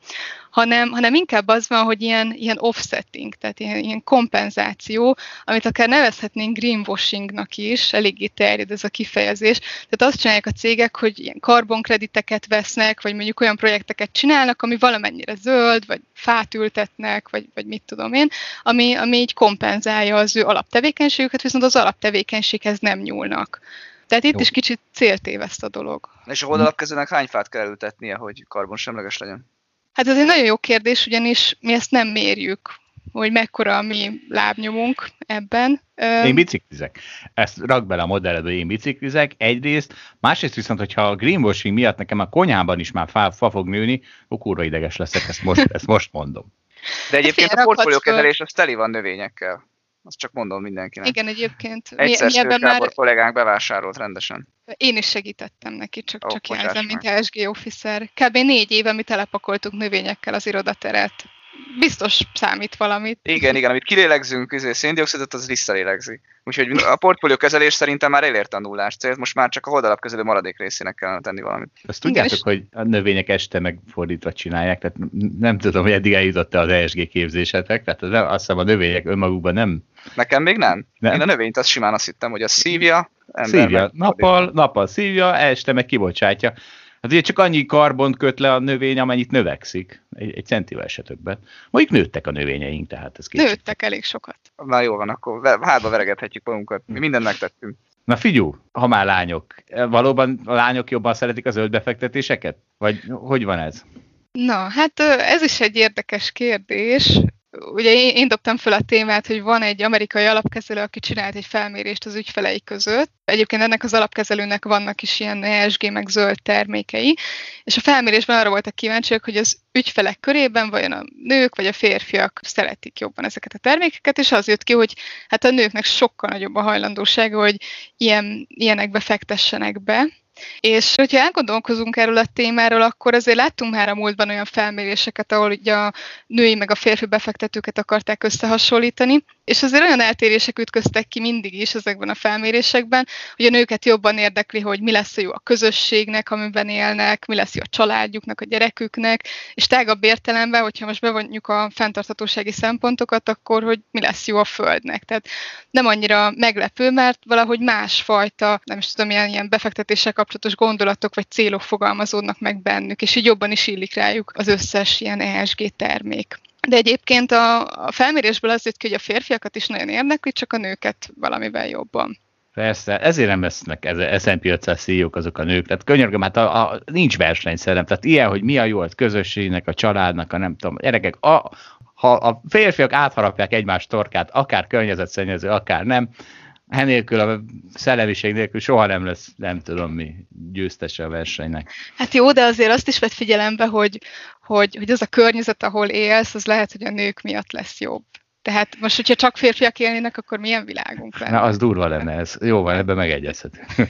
D: hanem, hanem inkább az van, hogy ilyen, ilyen offsetting, tehát ilyen, ilyen kompenzáció, amit akár nevezhetnénk greenwashingnak is, eléggé terjed ez a kifejezés. Tehát azt csinálják a cégek, hogy ilyen karbonkrediteket vesznek, vagy mondjuk olyan projekteket csinálnak, ami valamennyire zöld, vagy fát ültetnek, vagy, vagy mit tudom én, ami, ami így kompenzálja az ő alaptevékenységüket, viszont az alaptevékenységhez nem nyúlnak. Tehát itt Jó. is kicsit céltéveszt a dolog.
B: És a oldalapkezőnek hány fát kell ültetnie, hogy karbonsemleges legyen?
D: Hát ez egy nagyon jó kérdés, ugyanis mi ezt nem mérjük, hogy mekkora a mi lábnyomunk ebben.
A: Én biciklizek. Ezt rak bele a modelledbe, én biciklizek egyrészt, másrészt viszont, hogyha a greenwashing miatt nekem a konyhában is már fa, fa fog nőni, akkor kurva ideges leszek, ezt most, ezt most mondom.
B: De egyébként a portfóliókezelés az teli van növényekkel. Azt csak mondom mindenkinek.
D: Igen, egyébként.
B: Egyszer mi, mi már... kollégánk bevásárolt rendesen.
D: Én is segítettem neki, csak, oh, csak jelzem, mint HSG officer. Kb. négy éve mi telepakoltuk növényekkel az irodateret. biztos számít valamit.
B: Igen, igen, amit kilélegzünk, izé, széndiokszidot, az visszalélegzi. Úgyhogy a portfólió kezelés szerintem már elérte a nullás célt, most már csak a holdalap közülő maradék részének kellene tenni valamit.
A: Azt tudjátok, Igen, hogy a növények este megfordítva csinálják, tehát nem tudom, hogy eddig eljutott a az ESG képzésetek, tehát az, azt hiszem a növények önmagukban nem.
B: Nekem még nem. nem. Én a növényt azt simán azt hittem, hogy a szívja,
A: szívja, nappal, nappal szívja, este meg kibocsátja. Hát ugye csak annyi karbont köt le a növény, amennyit növekszik. Egy, egy centivel se többet. Mondjuk nőttek a növényeink, tehát ez
D: kicsit. Nőttek elég sokat.
B: Na jó van, akkor hátba veregethetjük magunkat. Mi mindent megtettünk.
A: Na figyú, ha már lányok, valóban a lányok jobban szeretik a zöld befektetéseket? Vagy hogy van ez?
D: Na, hát ez is egy érdekes kérdés ugye én, én dobtam fel a témát, hogy van egy amerikai alapkezelő, aki csinált egy felmérést az ügyfelei között. Egyébként ennek az alapkezelőnek vannak is ilyen ESG meg zöld termékei, és a felmérésben arra voltak kíváncsiak, hogy az ügyfelek körében vajon a nők vagy a férfiak szeretik jobban ezeket a termékeket, és az jött ki, hogy hát a nőknek sokkal nagyobb a hajlandósága, hogy ilyen, ilyenekbe fektessenek be, és hogyha elgondolkozunk erről a témáról, akkor azért láttunk már a múltban olyan felméréseket, ahol ugye a női meg a férfi befektetőket akarták összehasonlítani, és azért olyan eltérések ütköztek ki mindig is ezekben a felmérésekben, hogy a nőket jobban érdekli, hogy mi lesz jó a közösségnek, amiben élnek, mi lesz jó a családjuknak, a gyereküknek, és tágabb értelemben, hogyha most bevonjuk a fenntarthatósági szempontokat, akkor hogy mi lesz jó a földnek. Tehát nem annyira meglepő, mert valahogy másfajta, nem is tudom, ilyen, ilyen befektetéssel kapcsolatos gondolatok vagy célok fogalmazódnak meg bennük, és így jobban is illik rájuk az összes ilyen ESG termék. De egyébként a, a felmérésből az jött ki, hogy a férfiakat is nagyon érdekli, csak a nőket valamivel jobban.
A: Persze, ezért nem lesznek S&P 500 CEO-k azok a nők. Tehát könyörgöm, hát a, a, nincs versenyszerem. Tehát ilyen, hogy mi a jó a közösségnek, a családnak, a nem tudom, gyerekek, a, ha a férfiak átharapják egymás torkát, akár környezetszennyező, akár nem, Enélkül a szellemiség nélkül soha nem lesz, nem tudom mi, győztese a versenynek.
D: Hát jó, de azért azt is vett figyelembe, hogy, hogy, hogy az a környezet, ahol élsz, az lehet, hogy a nők miatt lesz jobb. Tehát most, hogyha csak férfiak élnének, akkor milyen világunk lenne?
A: Na, az durva lenne ez. Jó van, ebben megegyezhetünk.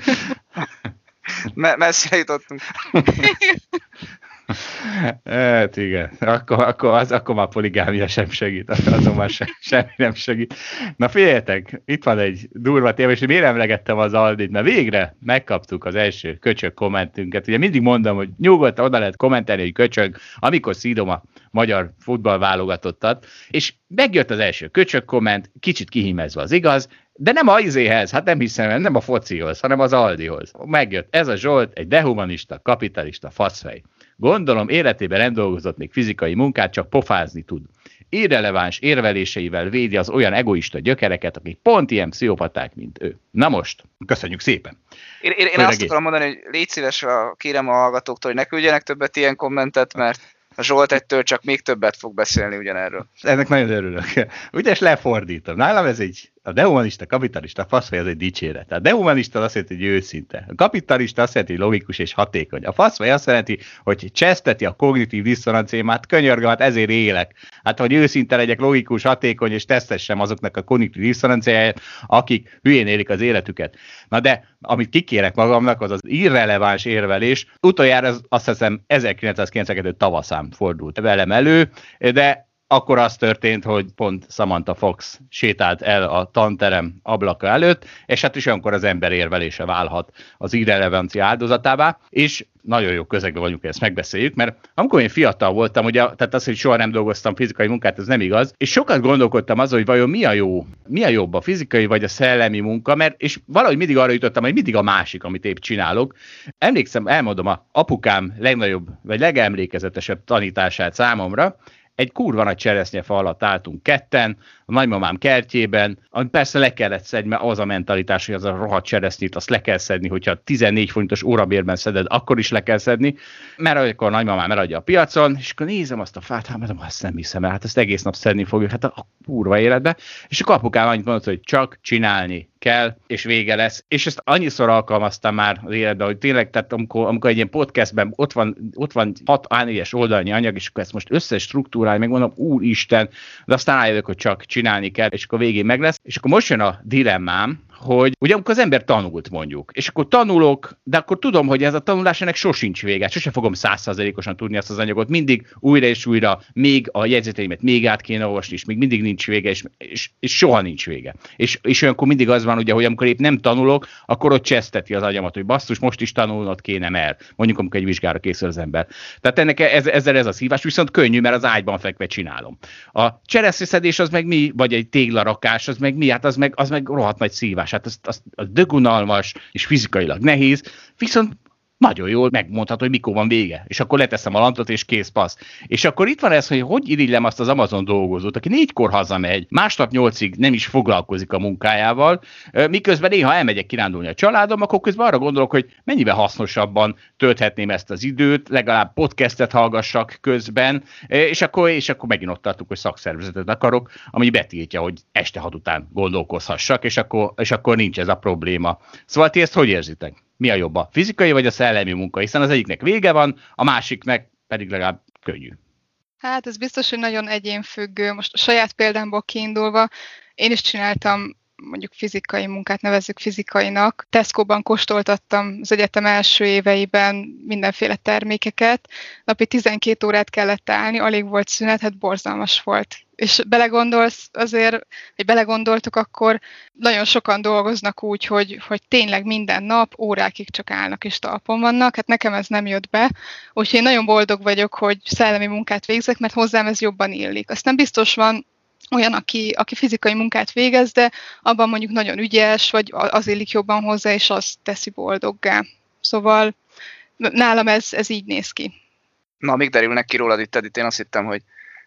B: Me- messzire jutottunk.
A: Hát igen, akkor, akkor, az, akkor már poligámia sem segít, azon már se, semmi nem segít. Na figyeljetek, itt van egy durva téma, és miért emlegettem az Aldit, mert végre megkaptuk az első köcsög kommentünket. Ugye mindig mondom, hogy nyugodtan oda lehet kommentelni, hogy köcsög, amikor szídom a magyar futballválogatottat, és megjött az első köcsög komment, kicsit kihímezve az igaz, de nem a izéhez, hát nem hiszem, nem a focihoz, hanem az Aldihoz. Megjött ez a Zsolt, egy dehumanista, kapitalista faszfej. Gondolom életében nem dolgozott még fizikai munkát, csak pofázni tud. Irreleváns érveléseivel védi az olyan egoista gyökereket, akik pont ilyen pszichopaták, mint ő. Na most, köszönjük szépen!
B: Én, én, én azt akarom mondani, hogy légy szíves, a, kérem a hallgatóktól, hogy ne küldjenek többet ilyen kommentet, mert a Zsolt egytől csak még többet fog beszélni ugyanerről.
A: Ennek nagyon örülök. Ugye, és lefordítom. Nálam ez egy, a dehumanista, kapitalista faszfej, ez egy dicséret. A dehumanista azt jelenti, hogy őszinte. A kapitalista azt jelenti, hogy logikus és hatékony. A faszfej azt jelenti, hogy cseszteti a kognitív diszonanciámat, könyörgöm, hát ezért élek. Hát, hogy őszinte legyek, logikus, hatékony, és tesztessem azoknak a kognitív diszonanciáját, akik hülyén élik az életüket. Na de, amit kikérek magamnak, az az irreleváns érvelés. Utoljára az, azt hiszem 1992 tavaszán fordult velem elő, de akkor az történt, hogy pont Samantha Fox sétált el a tanterem ablaka előtt, és hát is olyankor az ember érvelése válhat az irrelevancia áldozatává, és nagyon jó közegben vagyunk, ezt megbeszéljük, mert amikor én fiatal voltam, ugye, tehát az, hogy soha nem dolgoztam fizikai munkát, ez nem igaz, és sokat gondolkodtam azon, hogy vajon mi a jó, mi a jobb, a fizikai vagy a szellemi munka, mert és valahogy mindig arra jutottam, hogy mindig a másik, amit épp csinálok. Emlékszem, elmondom, a apukám legnagyobb, vagy legemlékezetesebb tanítását számomra, egy kurva nagy cseresznyefa alatt álltunk ketten, a nagymamám kertjében, amit persze le kellett szedni, mert az a mentalitás, hogy az a rohadt cseresznyét, azt le kell szedni, hogyha 14 forintos órabérben szeded, akkor is le kell szedni, mert akkor a nagymamám eladja a piacon, és akkor nézem azt a fát, hát mondom, azt nem hiszem el, hát ezt egész nap szedni fogjuk, hát a kurva életbe, és akkor apukám annyit mondott, hogy csak csinálni kell, és vége lesz. És ezt annyiszor alkalmaztam már az életben, hogy tényleg, tehát amikor, amikor egy ilyen podcastben ott van, ott van 6 A4-es oldalnyi anyag, és akkor ezt most összes struktúrálja, megmondom, úristen, de aztán rájövök, hogy csak csinálni kell, és akkor végén meg lesz. És akkor most jön a dilemmám, hogy ugye amikor az ember tanult mondjuk, és akkor tanulok, de akkor tudom, hogy ez a tanulás ennek sosincs vége, sose fogom százszázalékosan tudni azt az anyagot, mindig újra és újra, még a jegyzeteimet még át kéne olvasni, és még mindig nincs vége, és, és, és soha nincs vége. És, és olyankor mindig az van, ugye, hogy amikor épp nem tanulok, akkor ott cseszteti az agyamat, hogy basszus, most is tanulnod kéne, mert mondjuk amikor egy vizsgára készül az ember. Tehát ennek ez, ezzel ez a szívás, viszont könnyű, mert az ágyban fekve csinálom. A csereszeszedés az meg mi, vagy egy téglarakás, az meg mi, hát az meg, az meg rohadt nagy szívás. Hát az, az, az dögunalmas és fizikailag nehéz, viszont nagyon jól megmondható, hogy mikor van vége. És akkor leteszem a lantot, és kész passz. És akkor itt van ez, hogy hogy irigylem azt az Amazon dolgozót, aki négykor hazamegy, másnap nyolcig nem is foglalkozik a munkájával, miközben néha elmegyek kirándulni a családom, akkor közben arra gondolok, hogy mennyivel hasznosabban tölthetném ezt az időt, legalább podcastet hallgassak közben, és akkor, és akkor megint ott tartunk, hogy szakszervezetet akarok, ami betiltja, hogy este hat után gondolkozhassak, és akkor, és akkor nincs ez a probléma. Szóval ti ezt hogy érzitek? Mi a jobb, a fizikai vagy a szellemi munka, hiszen az egyiknek vége van, a másiknek pedig legalább könnyű.
D: Hát ez biztos, hogy nagyon egyénfüggő. Most a saját példámból kiindulva, én is csináltam mondjuk fizikai munkát nevezzük fizikainak. Tesco-ban kóstoltattam az egyetem első éveiben mindenféle termékeket. Napi 12 órát kellett állni, alig volt szünet, hát borzalmas volt. És belegondolsz azért, hogy belegondoltuk, akkor nagyon sokan dolgoznak úgy, hogy, hogy tényleg minden nap órákig csak állnak és talpon vannak. Hát nekem ez nem jött be, úgyhogy én nagyon boldog vagyok, hogy szellemi munkát végzek, mert hozzám ez jobban illik. Aztán biztos van olyan, aki, aki fizikai munkát végez, de abban mondjuk nagyon ügyes, vagy az illik jobban hozzá, és azt teszi boldoggá. Szóval nálam ez, ez így néz ki.
B: Na, még derülnek ki rólad itt, itt én azt hittem, hogy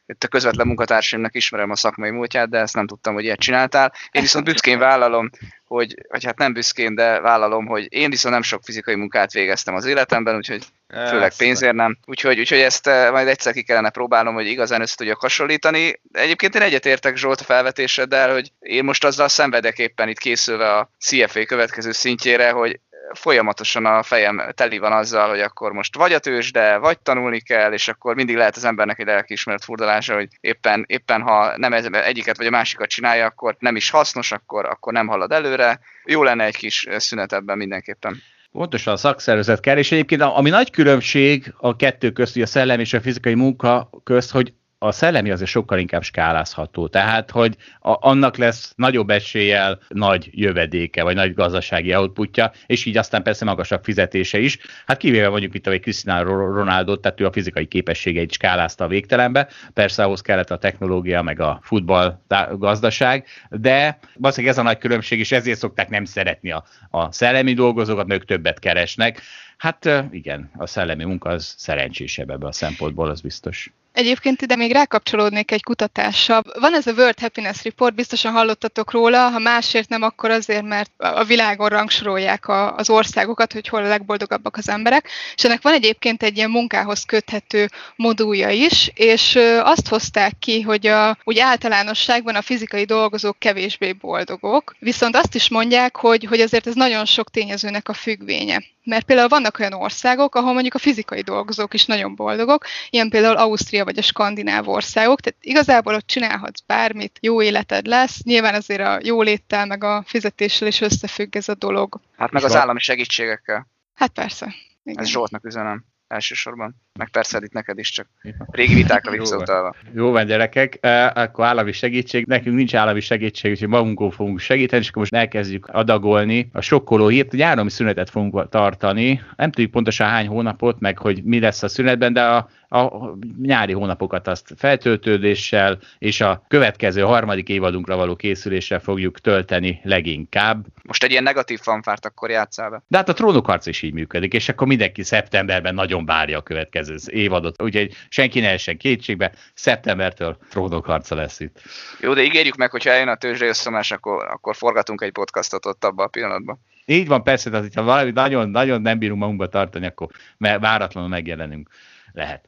B: itt a közvetlen munkatársaimnak ismerem a szakmai múltját, de ezt nem tudtam, hogy ilyet csináltál. Én viszont büszkén vállalom, hogy, vagy hát nem büszkén, de vállalom, hogy én viszont nem sok fizikai munkát végeztem az életemben, úgyhogy főleg pénzért nem. Úgyhogy, úgyhogy ezt eh, majd egyszer ki kellene próbálnom, hogy igazán össze tudjak hasonlítani. Egyébként én egyetértek Zsolt a felvetéseddel, hogy én most azzal szenvedek éppen itt készülve a CFA következő szintjére, hogy folyamatosan a fejem teli van azzal, hogy akkor most vagy a tőzsde, vagy tanulni kell, és akkor mindig lehet az embernek egy lelkiismeret furdalása, hogy éppen, éppen ha nem ez, egyiket vagy a másikat csinálja, akkor nem is hasznos, akkor, akkor nem halad előre. Jó lenne egy kis szünet ebben mindenképpen.
A: Pontosan a szakszervezet kell, és egyébként ami nagy különbség a kettő közt, a szellem és a fizikai munka közt, hogy a szellemi azért sokkal inkább skálázható. Tehát, hogy a, annak lesz nagyobb eséllyel nagy jövedéke, vagy nagy gazdasági outputja, és így aztán persze magasabb fizetése is. Hát kivéve mondjuk itt, hogy Cristiano Ronaldo, tehát ő a fizikai képességeit skálázta a végtelenbe, persze ahhoz kellett a technológia, meg a futball gazdaság, de valószínűleg ez a nagy különbség, és ezért szokták nem szeretni a, a szellemi dolgozókat, mert ők többet keresnek. Hát igen, a szellemi munka az szerencsésebb ebben a szempontból, az biztos.
D: Egyébként ide még rákapcsolódnék egy kutatással. Van ez a World Happiness Report, biztosan hallottatok róla, ha másért nem, akkor azért, mert a világon rangsorolják a, az országokat, hogy hol a legboldogabbak az emberek, és ennek van egyébként egy ilyen munkához köthető modulja is, és azt hozták ki, hogy a, úgy általánosságban a fizikai dolgozók kevésbé boldogok, viszont azt is mondják, hogy, hogy azért ez nagyon sok tényezőnek a függvénye. Mert például vannak olyan országok, ahol mondjuk a fizikai dolgozók is nagyon boldogok, ilyen például Ausztria vagy a skandináv országok, tehát igazából ott csinálhatsz bármit, jó életed lesz, nyilván azért a jóléttel meg a fizetéssel is összefügg ez a dolog.
B: Hát meg az állami segítségekkel.
D: Hát persze.
B: Igen. Ez Zsoltnak üzenem elsősorban. Meg persze itt neked is csak régi vitákra visszautalva.
A: Jó van, gyerekek, akkor állami segítség. Nekünk nincs állami segítség, úgyhogy magunkon fogunk segíteni, és akkor most elkezdjük adagolni a sokkoló hírt, hogy áromi szünetet fogunk tartani. Nem tudjuk pontosan hány hónapot, meg hogy mi lesz a szünetben, de a a nyári hónapokat azt feltöltődéssel és a következő harmadik évadunkra való készüléssel fogjuk tölteni leginkább.
B: Most egy ilyen negatív fanfárt akkor játszál be.
A: De hát a trónokharc is így működik, és akkor mindenki szeptemberben nagyon várja a következő évadot, úgyhogy senki ne essen kétségbe, szeptembertől trónokharca lesz itt.
B: Jó, de ígérjük meg, hogy eljön a tőzsre összomás, akkor, akkor forgatunk egy podcastot ott abban a pillanatban.
A: Így van, persze, tehát ha valami nagyon, nagyon nem bírunk magunkba tartani, akkor váratlanul megjelenünk lehet.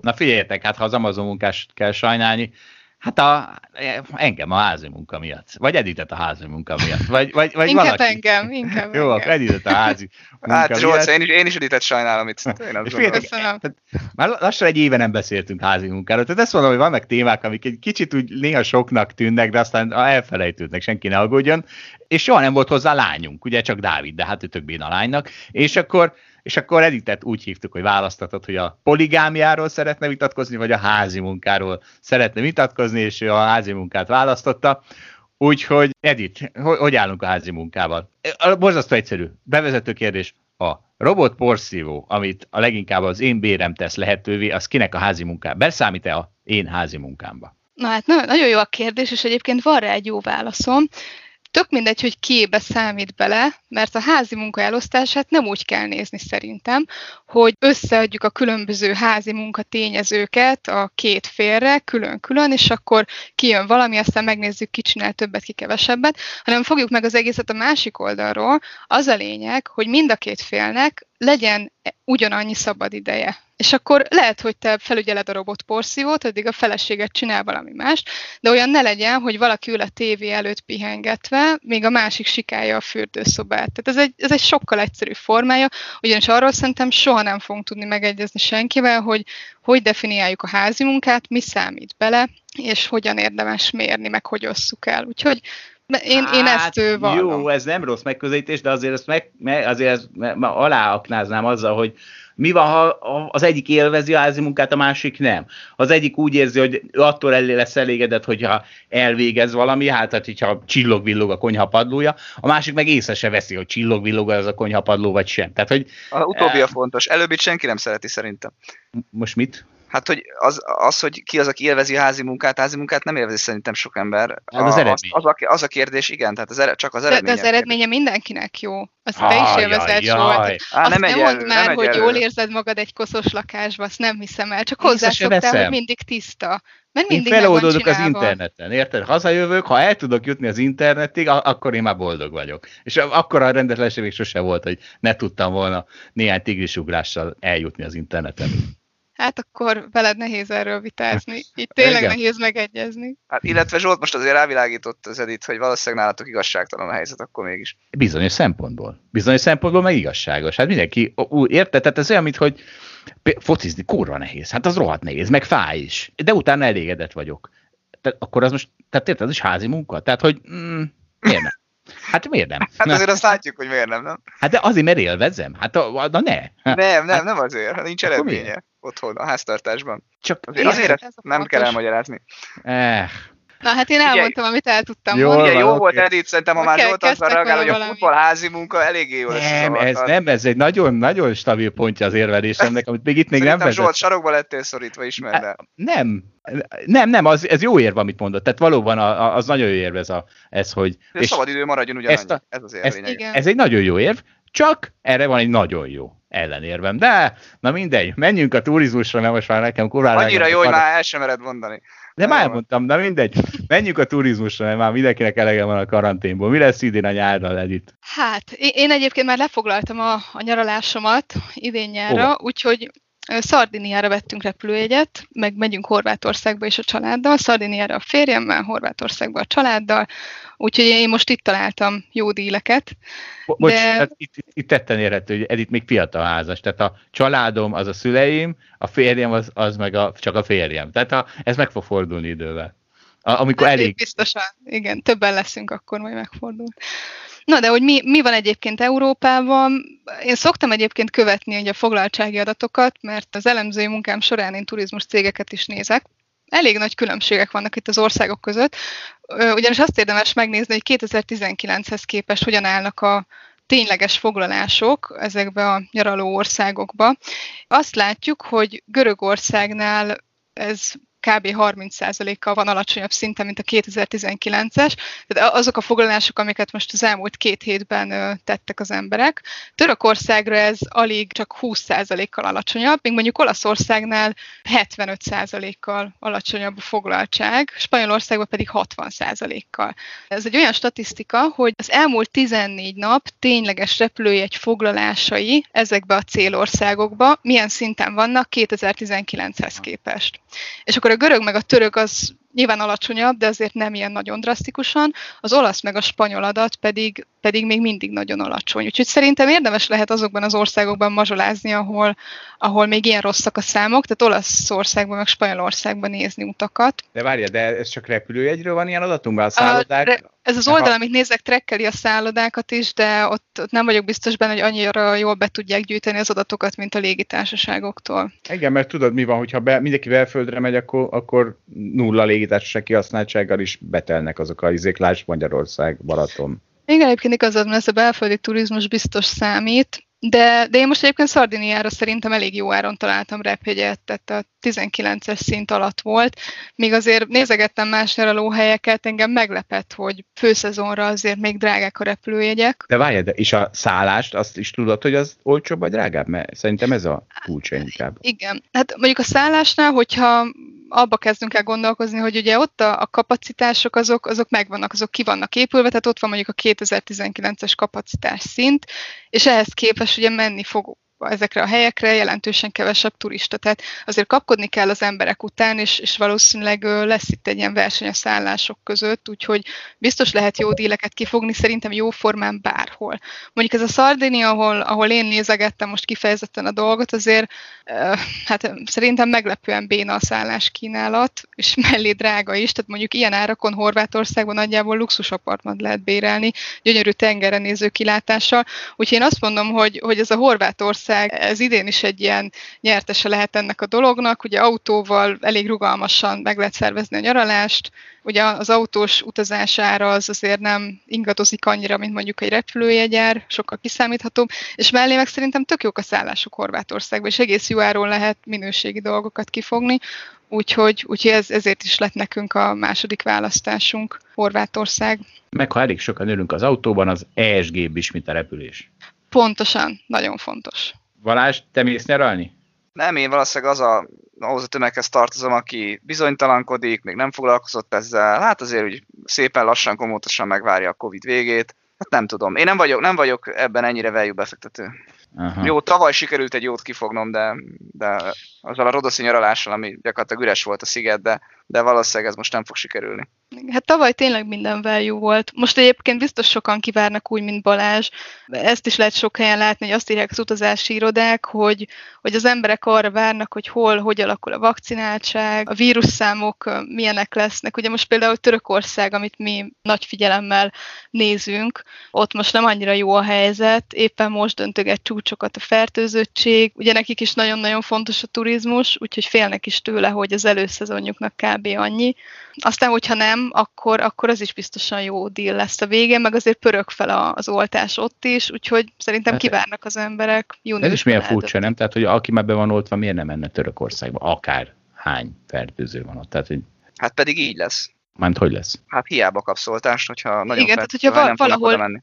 A: Na figyeljetek, hát ha az Amazon munkást kell sajnálni, Hát a, engem a házi munka miatt. Vagy Editet a házi munka miatt. Vagy, vagy, vagy
D: inkább
A: valaki.
D: engem, inkább
A: Jó, akkor Editet a házi munka
B: Hát. Zsolt, én is, én is Editet sajnálom itt.
A: És féltek-
D: Köszönöm.
A: tehát már lassan egy éve nem beszéltünk házi munkáról. Tehát ezt mondom, hogy vannak témák, amik egy kicsit úgy néha soknak tűnnek, de aztán elfelejtődnek, senki ne aggódjon. És soha nem volt hozzá lányunk, ugye csak Dávid, de hát ő tök béna lánynak. És akkor és akkor Editet úgy hívtuk, hogy választatott, hogy a poligámiáról szeretne vitatkozni, vagy a házi munkáról szeretne vitatkozni, és ő a házi munkát választotta. Úgyhogy Edith, hogy, állunk a házi munkával? Borzasztó egyszerű. Bevezető kérdés. A robot porszívó, amit a leginkább az én bérem tesz lehetővé, az kinek a házi munká? Beszámít-e a én házi munkámba?
D: Na hát na- nagyon jó a kérdés, és egyébként van rá egy jó válaszom. Tök mindegy, hogy kiébe számít bele, mert a házi munka elosztását nem úgy kell nézni szerintem, hogy összeadjuk a különböző házi munka tényezőket a két félre külön-külön, és akkor kijön valami, aztán megnézzük, ki csinál többet, ki kevesebbet, hanem fogjuk meg az egészet a másik oldalról. Az a lényeg, hogy mind a két félnek legyen ugyanannyi szabad ideje. És akkor lehet, hogy te felügyeled a robot porszívót, addig a feleséget csinál valami mást, de olyan ne legyen, hogy valaki ül a tévé előtt pihengetve, még a másik sikálja a fürdőszobát. Tehát ez egy, ez egy sokkal egyszerűbb formája, ugyanis arról szerintem soha nem fogunk tudni megegyezni senkivel, hogy hogy definiáljuk a házi munkát, mi számít bele, és hogyan érdemes mérni, meg hogy osszuk el. Úgyhogy én, én ezt
A: Hát, Jó,
D: vallom.
A: ez nem rossz megközelítés, de azért ezt meg, me, azért ezt me, me, aláaknáznám azzal, hogy mi van, ha az egyik élvezi a házi munkát, a másik nem. Az egyik úgy érzi, hogy ő attól elé lesz elégedett, hogyha elvégez valami, hát, hát hogyha csillog-villog a konyha padlója, a másik meg észre se veszi, hogy csillog-villog az a konyha padló, vagy sem. Tehát, hogy
B: A utóbbi a fontos. Előbbit senki nem szereti szerintem.
A: most mit?
B: Hát, hogy az, az, hogy ki az, aki élvezi a házi munkát, házi munkát nem élvezi szerintem sok ember.
A: Hát az
B: A-
A: eredmény.
B: Az, az, a, az a kérdés, igen, tehát az ere, csak az
D: De, de
B: eredmény.
D: az eredménye mindenkinek jó. Azt te is élvezed
A: jaj.
D: volt.
B: Á,
D: Azt
B: nem
D: nem, mondd
B: elő,
D: már,
B: nem
D: hogy
B: elő.
D: jól érzed magad egy koszos lakásba, azt nem hiszem el. Csak hozzászoktál, hogy mindig tiszta. Mert
A: Én
D: mindig van
A: feloldódok az interneten, érted? Hazajövök, ha el tudok jutni az internetig, akkor én már boldog vagyok. És akkor a rendetlenség még sose volt, hogy ne tudtam volna néhány tigrisugrással eljutni az interneten.
D: Hát akkor veled nehéz erről vitázni. Itt tényleg
A: Igen.
D: nehéz megegyezni.
B: Hát, illetve Zsolt most azért rávilágított az Edit, hogy valószínűleg nálatok igazságtalan a helyzet, akkor mégis.
A: Bizonyos szempontból. Bizonyos szempontból meg igazságos. Hát mindenki úgy érted, tehát ez olyan, mint hogy focizni kurva nehéz. Hát az rohadt nehéz, meg fáj is. De utána elégedett vagyok. Tehát akkor az most, tehát érted, az is házi munka. Tehát, hogy mm, miért nem? Hát miért nem?
B: Hát azért azt látjuk, hogy miért nem, nem?
A: Hát de azért, mert élvezem. Hát a, a, na ne. Hát,
B: Nem, nem, nem azért. Nincs
A: Akkor
B: eredménye
A: miért?
B: Otthon, a háztartásban.
A: csak
B: Azért, azért
D: Ez a
B: nem
D: fontos.
B: kell elmagyarázni.
A: eh,
D: Na hát én elmondtam, amit el tudtam
A: Jól
D: mondani.
B: Ugye
A: van,
B: jó
A: oké.
B: volt Edit, szerintem ha
D: Oké,
B: már Zsolt azzal
D: kezdtek
B: reagál, hogy a futball házi munka eléggé jól
A: nem, ez nem, ez egy nagyon, nagyon stabil pontja az érvelésemnek, amit még itt még nem
B: Szerintem
A: vezet.
B: Zsolt sarokba lettél szorítva, ismerd el.
A: Nem, nem, nem, az, ez jó érv, amit mondott. Tehát valóban a, a, az nagyon jó érv ez, a, ez hogy...
B: És szabad idő maradjon ugyanannyi.
A: ezt a-
B: Ez az érvényeg.
D: Igen.
A: Ez egy nagyon jó érv, csak erre van egy nagyon jó ellenérvem. De, na mindegy, menjünk a turizmusra, mert most már nekem kurvára...
B: Annyira jó, hogy már el sem mered mondani.
A: De már
B: Jó.
A: elmondtam, na mindegy, menjünk a turizmusra, mert már mindenkinek elege van a karanténból. Mi lesz idén a nyárral, Edith?
D: Hát, én, én egyébként már lefoglaltam a, a nyaralásomat idén nyárra, úgyhogy Szardiniára vettünk repülőjegyet, meg megyünk Horvátországba is a családdal, Szardiniára a férjemmel, Horvátországba a családdal, úgyhogy én most itt találtam jó díleket.
A: Bocs,
D: De-
A: tehát itt, itt tetten érhető, hogy Edith még fiatal házas, tehát a családom az a szüleim, a férjem az, az meg a, csak a férjem. Tehát a, ez meg fog fordulni idővel. A, amikor
D: Hát,
A: elég...
D: Biztosan, igen, többen leszünk, akkor majd megfordul. Na, de hogy mi, mi van egyébként Európában? Én szoktam egyébként követni ugye a foglaltsági adatokat, mert az elemzői munkám során én turizmus cégeket is nézek. Elég nagy különbségek vannak itt az országok között, ugyanis azt érdemes megnézni, hogy 2019-hez képest hogyan állnak a tényleges foglalások ezekbe a nyaraló országokba. Azt látjuk, hogy Görögországnál ez kb. 30%-kal van alacsonyabb szinten, mint a 2019-es. Tehát azok a foglalások, amiket most az elmúlt két hétben tettek az emberek. Törökországra ez alig csak 20%-kal alacsonyabb, még mondjuk Olaszországnál 75%-kal alacsonyabb a foglaltság, Spanyolországban pedig 60%-kal. Ez egy olyan statisztika, hogy az elmúlt 14 nap tényleges repülőjegy foglalásai ezekbe a célországokba milyen szinten vannak 2019-hez képest. És akkor a görög meg a török az nyilván alacsonyabb, de azért nem ilyen nagyon drasztikusan, az olasz meg a spanyol adat pedig, pedig még mindig nagyon alacsony. Úgyhogy szerintem érdemes lehet azokban az országokban mazsolázni, ahol, ahol még ilyen rosszak a számok, tehát Olaszországban meg Spanyolországban nézni utakat.
A: De várja, de ez csak repülőjegyről van ilyen adatunk, a szállodák? A,
D: ez az oldal, amit nézek, trekkeli a szállodákat is, de ott, ott nem vagyok biztos benne, hogy annyira jól be tudják gyűjteni az adatokat, mint a légitársaságoktól.
A: Igen, mert tudod mi van, hogyha be, mindenki belföldre megy, akkor, akkor nulla légitársaság kihasználtsággal is betelnek azok a izéklás Magyarország, Balaton.
D: Igen, egyébként igazad van, ez a belföldi turizmus biztos számít, de, de én most egyébként Szardiniára szerintem elég jó áron találtam repjegyet, tehát a 19-es szint alatt volt. Míg azért nézegettem más nyaralóhelyeket, engem meglepett, hogy főszezonra azért még drágák a repülőjegyek.
A: De várj, de és a szállást, azt is tudod, hogy az olcsóbb vagy drágább? Mert szerintem ez a kulcsa inkább.
D: Igen, hát mondjuk a szállásnál, hogyha abba kezdünk el gondolkozni, hogy ugye ott a, a kapacitások azok, azok megvannak, azok ki vannak épülve, tehát ott van mondjuk a 2019-es kapacitás szint, és ehhez képest ugye menni fog ezekre a helyekre jelentősen kevesebb turista. Tehát azért kapkodni kell az emberek után, és, és valószínűleg lesz itt egy ilyen verseny a szállások között, úgyhogy biztos lehet jó díleket kifogni, szerintem jó formán bárhol. Mondjuk ez a Szardini, ahol, ahol én nézegettem most kifejezetten a dolgot, azért hát szerintem meglepően béna a szállás kínálat, és mellé drága is, tehát mondjuk ilyen árakon Horvátországban nagyjából luxus apartman lehet bérelni, gyönyörű tengerre néző kilátással, úgyhogy én azt mondom, hogy, hogy ez a Horvátország Magyarország ez idén is egy ilyen nyertese lehet ennek a dolognak. Ugye autóval elég rugalmasan meg lehet szervezni a nyaralást, ugye az autós utazására az azért nem ingadozik annyira, mint mondjuk egy repülőjegyár, sokkal kiszámíthatóbb, és mellé meg szerintem tök jók a szállások Horvátországban, és egész jó áron lehet minőségi dolgokat kifogni, úgyhogy, úgyhogy ez, ezért is lett nekünk a második választásunk Horvátország.
A: Meg ha elég sokan ülünk az autóban, az ESG is, mint a repülés.
D: Pontosan, nagyon fontos.
A: Valás, te mész nyaralni?
B: Nem, én valószínűleg az a, ahhoz a tömeghez tartozom, aki bizonytalankodik, még nem foglalkozott ezzel, hát azért úgy szépen lassan, komótosan megvárja a Covid végét. Hát nem tudom. Én nem vagyok, nem vagyok ebben ennyire value befektető. Aha. Jó, tavaly sikerült egy jót kifognom, de, de azzal a rodoszi nyaralással, ami gyakorlatilag üres volt a sziget, de, de valószínűleg ez most nem fog sikerülni.
D: Hát tavaly tényleg minden value volt. Most egyébként biztos sokan kivárnak úgy, mint Balázs. Ezt is lehet sok helyen látni, hogy azt írják az utazási irodák, hogy, hogy az emberek arra várnak, hogy hol, hogy alakul a vakcináltság, a vírusszámok milyenek lesznek. Ugye most például Törökország, amit mi nagy figyelemmel nézünk, ott most nem annyira jó a helyzet, éppen most döntöget csúcsokat a fertőzöttség. Ugye nekik is nagyon-nagyon fontos a turizmus, úgyhogy félnek is tőle, hogy az előszezonjuknak kb. Annyi. Aztán, hogyha nem, akkor, akkor az is biztosan jó deal lesz a végén, meg azért pörög fel az oltás ott is, úgyhogy szerintem hát, kivárnak az emberek.
A: Ez is milyen furcsa, nem? Tehát, hogy aki már be van oltva, miért nem menne Törökországba? Akár hány fertőző van ott. Tehát, hogy...
B: Hát pedig így lesz.
A: Mert hogy lesz?
B: Hát hiába kapsz oltást, hogyha nagyon
D: Igen, tehát hogyha valahol, menni.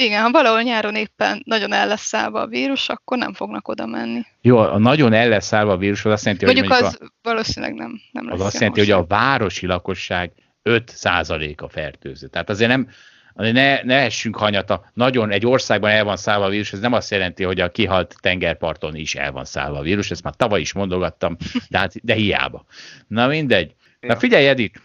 D: Igen, ha valahol nyáron éppen nagyon el lesz szállva a vírus, akkor nem fognak oda menni.
A: Jó, a nagyon el lesz szállva a vírus, az azt jelenti,
D: mondjuk hogy mondjuk az a, valószínűleg nem, nem
A: lesz. Az azt jelenti, hogy a városi lakosság 5%-a fertőző. Tehát azért nem, ne, ne essünk hanyata. Nagyon egy országban el van szállva a vírus, ez nem azt jelenti, hogy a kihalt tengerparton is el van szállva a vírus, ezt már tavaly is mondogattam, de, hát, de hiába. Na mindegy. Na figyelj, Edith,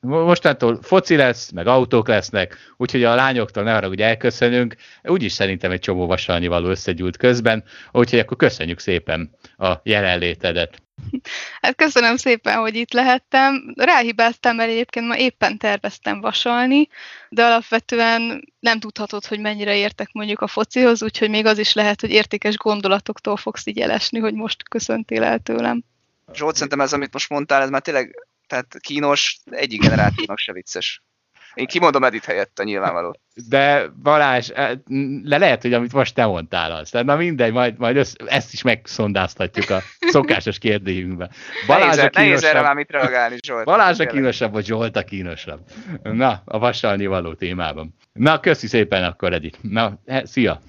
A: mostantól foci lesz, meg autók lesznek, úgyhogy a lányoktól ne arra, hogy elköszönünk. Úgyis szerintem egy csomó vasalni való összegyűlt közben, úgyhogy akkor köszönjük szépen a jelenlétedet.
D: Hát köszönöm szépen, hogy itt lehettem. Ráhibáztam, mert egyébként ma éppen terveztem vasalni, de alapvetően nem tudhatod, hogy mennyire értek mondjuk a focihoz, úgyhogy még az is lehet, hogy értékes gondolatoktól fogsz így elesni, hogy most köszöntél el tőlem.
B: Zsolt, szerintem ez, amit most mondtál, ez már tényleg tehát kínos, egyik generációnak se vicces. Én kimondom Edith helyett a nyilvánvaló.
A: De Balázs, e, le lehet, hogy amit most te mondtál az. Tehát na mindegy, majd, majd össz, ezt is megszondáztatjuk a szokásos kérdőjünkbe.
B: Balázs nehéz, a kínosabb, nehéz erre már mit reagálni, Zsolt.
A: Balázs a kínosabb, vagy Zsolt a kínosabb. Na, a vasalni való témában. Na, köszi szépen akkor, Edith. Na, he, szia!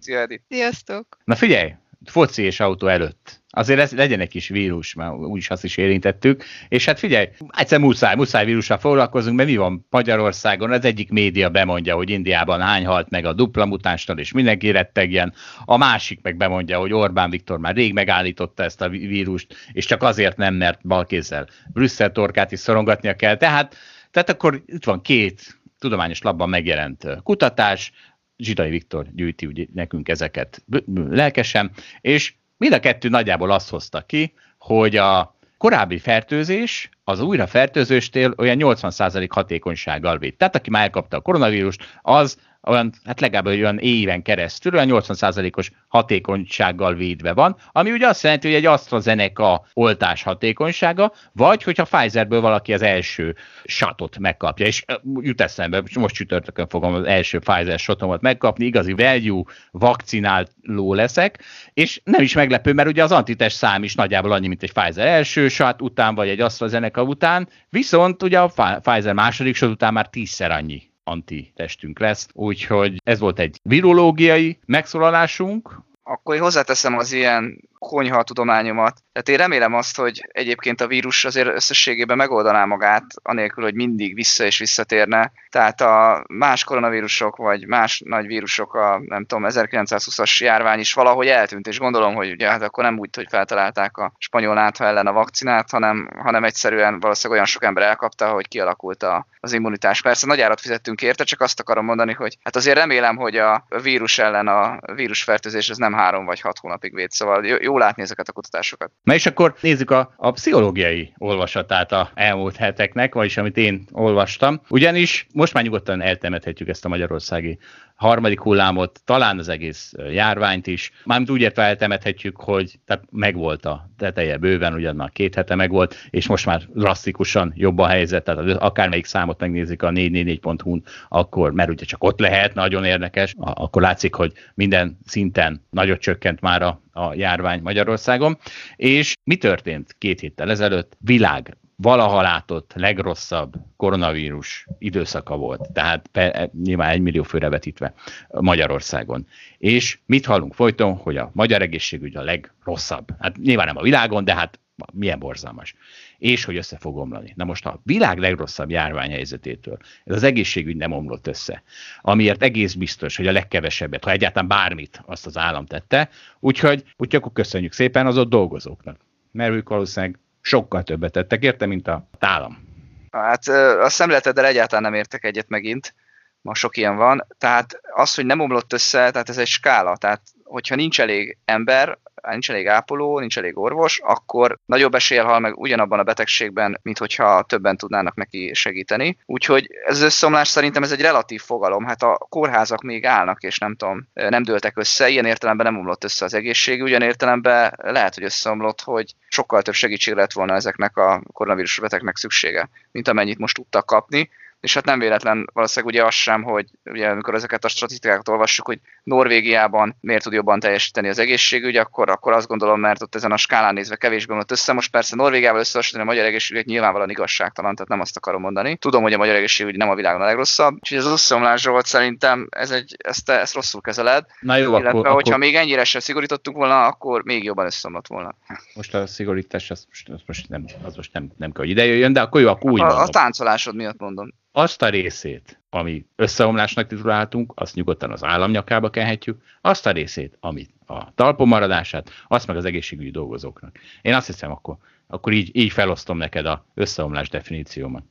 B: Szia, Edith.
D: Sziasztok!
A: Na figyelj, foci és autó előtt azért ez legyen egy kis vírus, mert úgyis azt is érintettük. És hát figyelj, egyszer muszáj, muszáj vírussal foglalkozunk, mert mi van Magyarországon? Az egyik média bemondja, hogy Indiában hány halt meg a dupla mutánstal, és mindenki rettegjen. A másik meg bemondja, hogy Orbán Viktor már rég megállította ezt a vírust, és csak azért nem, mert balkézzel Brüsszel torkát is szorongatnia kell. Tehát, tehát akkor itt van két tudományos labban megjelent kutatás, Zsidai Viktor gyűjti ugye nekünk ezeket lelkesen, és mind a kettő nagyjából azt hozta ki, hogy a korábbi fertőzés az újra fertőzőstél olyan 80% hatékonysággal véd. Tehát aki már elkapta a koronavírust, az olyan, hát legalább olyan éven keresztül olyan 80%-os hatékonysággal védve van, ami ugye azt jelenti, hogy egy AstraZeneca oltás hatékonysága, vagy hogyha Pfizerből valaki az első satot megkapja, és jut eszembe, most csütörtökön fogom az első Pfizer shotomat megkapni, igazi value vakcináló leszek, és nem is meglepő, mert ugye az antitest szám is nagyjából annyi, mint egy Pfizer első sat után, vagy egy AstraZeneca után, viszont ugye a Pfizer második sot után már tízszer annyi antitestünk lesz. Úgyhogy ez volt egy virológiai megszólalásunk.
B: Akkor én hozzáteszem az ilyen konyha tudományomat. Tehát én remélem azt, hogy egyébként a vírus azért összességében megoldaná magát, anélkül, hogy mindig vissza és visszatérne. Tehát a más koronavírusok, vagy más nagy vírusok, a nem tudom, 1920-as járvány is valahogy eltűnt, és gondolom, hogy ugye hát akkor nem úgy, hogy feltalálták a spanyol nátha ellen a vakcinát, hanem, hanem egyszerűen valószínűleg olyan sok ember elkapta, hogy kialakult a, az immunitás. Persze nagy árat fizettünk érte, csak azt akarom mondani, hogy hát azért remélem, hogy a vírus ellen a vírusfertőzés ez nem három vagy hat hónapig véd. Szóval jó, jó látni ezeket a kutatásokat.
A: Na és akkor nézzük a, a pszichológiai olvasatát a elmúlt heteknek, vagyis amit én olvastam. Ugyanis most már nyugodtan eltemethetjük ezt a magyarországi harmadik hullámot, talán az egész járványt is. Mármint úgy értve eltemethetjük, hogy tehát megvolt a teteje bőven, ugyan két hete megvolt, és most már drasztikusan jobb a helyzet, tehát akármelyik számot megnézik a 444.hu-n, akkor, mert ugye csak ott lehet, nagyon érdekes, akkor látszik, hogy minden szinten nagyot csökkent már a, a járvány Magyarországon. És mi történt két héttel ezelőtt? Világ valaha látott legrosszabb koronavírus időszaka volt, tehát pe, nyilván egy millió főre vetítve Magyarországon. És mit hallunk folyton, hogy a magyar egészségügy a legrosszabb. Hát nyilván nem a világon, de hát milyen borzalmas. És hogy össze fog omlani. Na most a világ legrosszabb járványhelyzetétől ez az egészségügy nem omlott össze. Amiért egész biztos, hogy a legkevesebbet, ha egyáltalán bármit azt az állam tette, úgyhogy, úgyhogy akkor köszönjük szépen az ott dolgozóknak. Mert ők valószínűleg sokkal többet tettek érte, mint a tálam.
B: Hát a szemléleteddel egyáltalán nem értek egyet megint, ma sok ilyen van. Tehát az, hogy nem omlott össze, tehát ez egy skála. Tehát hogyha nincs elég ember, nincs elég ápoló, nincs elég orvos, akkor nagyobb eséllyel hal meg ugyanabban a betegségben, mint hogyha többen tudnának neki segíteni. Úgyhogy ez az összeomlás szerintem ez egy relatív fogalom. Hát a kórházak még állnak, és nem tudom, nem dőltek össze, ilyen értelemben nem omlott össze az egészség, ugyan értelemben lehet, hogy összeomlott, hogy sokkal több segítség lett volna ezeknek a koronavírus betegnek szüksége, mint amennyit most tudtak kapni és hát nem véletlen valószínűleg ugye az sem, hogy ugye amikor ezeket a statisztikákat olvassuk, hogy Norvégiában miért tud jobban teljesíteni az egészségügy, akkor, akkor azt gondolom, mert ott ezen a skálán nézve kevésbé van össze. Most persze Norvégiával összehasonlítani a magyar egészségügyet nyilvánvalóan igazságtalan, tehát nem azt akarom mondani. Tudom, hogy a magyar egészségügy nem a világon a legrosszabb, úgyhogy az összeomlás volt szerintem ez egy, ezt, ezt rosszul kezeled. Na jó, illetve, akkor, hogyha akkor... még ennyire sem szigorítottunk volna, akkor még jobban összeomlott volna.
A: Most a szigorítás az most, az most nem, az most nem, nem kell, hogy ide jöjjön, de akkor jó, akkor úgy
B: a, a táncolásod miatt mondom
A: azt a részét, ami összeomlásnak tituláltunk, azt nyugodtan az állam nyakába kenhetjük, azt a részét, amit a talpon maradását, azt meg az egészségügyi dolgozóknak. Én azt hiszem, akkor, akkor így, így felosztom neked a összeomlás definíciómat.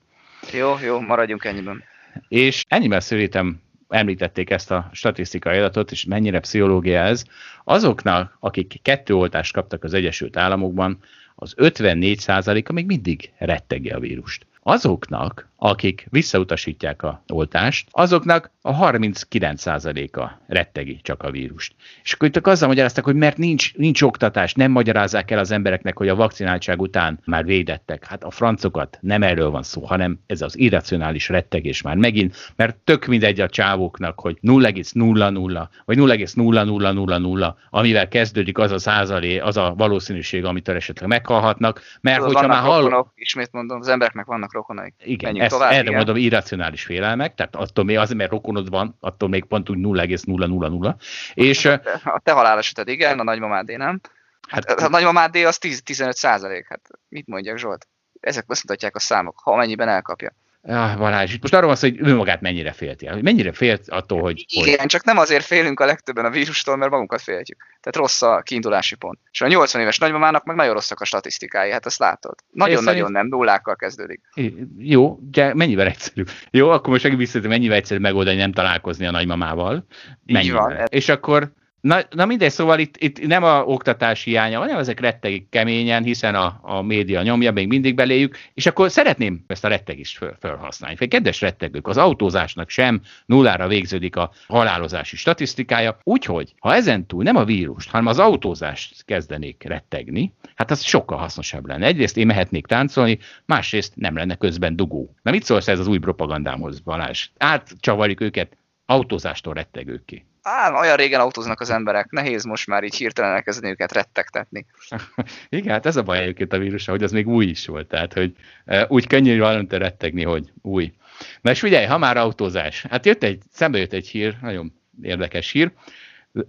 B: Jó, jó, maradjunk ennyiben.
A: És ennyiben szerintem említették ezt a statisztikai adatot, és mennyire pszichológia ez, azoknak, akik kettő oltást kaptak az Egyesült Államokban, az 54%-a még mindig rettegi a vírust. Azoknak, akik visszautasítják a oltást, azoknak a 39%-a rettegi csak a vírust. És akkor itt azzal magyaráztak, hogy mert nincs, nincs oktatás, nem magyarázzák el az embereknek, hogy a vakcináltság után már védettek. Hát a francokat nem erről van szó, hanem ez az irracionális rettegés már megint, mert tök mindegy a csávóknak, hogy 0,00 vagy 0,0000, amivel kezdődik az a százalé, az a valószínűség, amitől esetleg meghalhatnak, mert Tudod, hogyha már hall...
B: Ismét mondom, az embereknek vannak rokonaik.
A: Igen, ezt, tovább, erre igen. mondom irracionális félelmek, tehát attól még azért, mert rokonod van, attól még pont úgy 0,000. És,
B: a te haláleseted igen, a nagymamádé nem. Hát, a nagymamád az 10-15 százalék. Hát mit mondjak Zsolt? Ezek azt mutatják a számok, ha amennyiben elkapja.
A: Ah, Balázs, most arról van szó, hogy ő magát mennyire félti. Mennyire félt attól, hogy...
B: Igen,
A: hogy...
B: csak nem azért félünk a legtöbben a vírustól, mert magunkat féltjük. Tehát rossz a kiindulási pont. És a 80 éves nagymamának meg nagyon rosszak a statisztikái, hát ezt látod. Nagyon-nagyon nagyon nem, nullákkal kezdődik.
A: Jó, de mennyivel egyszerűbb. Jó, akkor most megint visszatöm, mennyivel egyszerűbb megoldani nem találkozni a nagymamával. Mennyivel. Így van. És akkor Na, na mindegy, szóval itt, itt nem a oktatási hiánya, hanem ezek rettegik keményen, hiszen a, a média nyomja, még mindig beléjük, és akkor szeretném ezt a rettegést föl, felhasználni. Vagy kedves rettegők, az autózásnak sem nullára végződik a halálozási statisztikája, úgyhogy ha ezen túl nem a vírust, hanem az autózást kezdenék rettegni, hát az sokkal hasznosabb lenne. Egyrészt én mehetnék táncolni, másrészt nem lenne közben dugó. Na mit szólsz ez az új propagandámhoz, Balázs? Átcsavarjuk őket autózástól rettegőké.
B: Á, olyan régen autóznak az emberek, nehéz most már így hirtelen elkezdeni őket rettegtetni.
A: Igen, hát ez a baj egyébként a vírusa, hogy az még új is volt, tehát hogy uh, úgy könnyű valamit rettegni, hogy új. Na és figyelj, ha már autózás, hát jött egy, szembe jött egy hír, nagyon érdekes hír,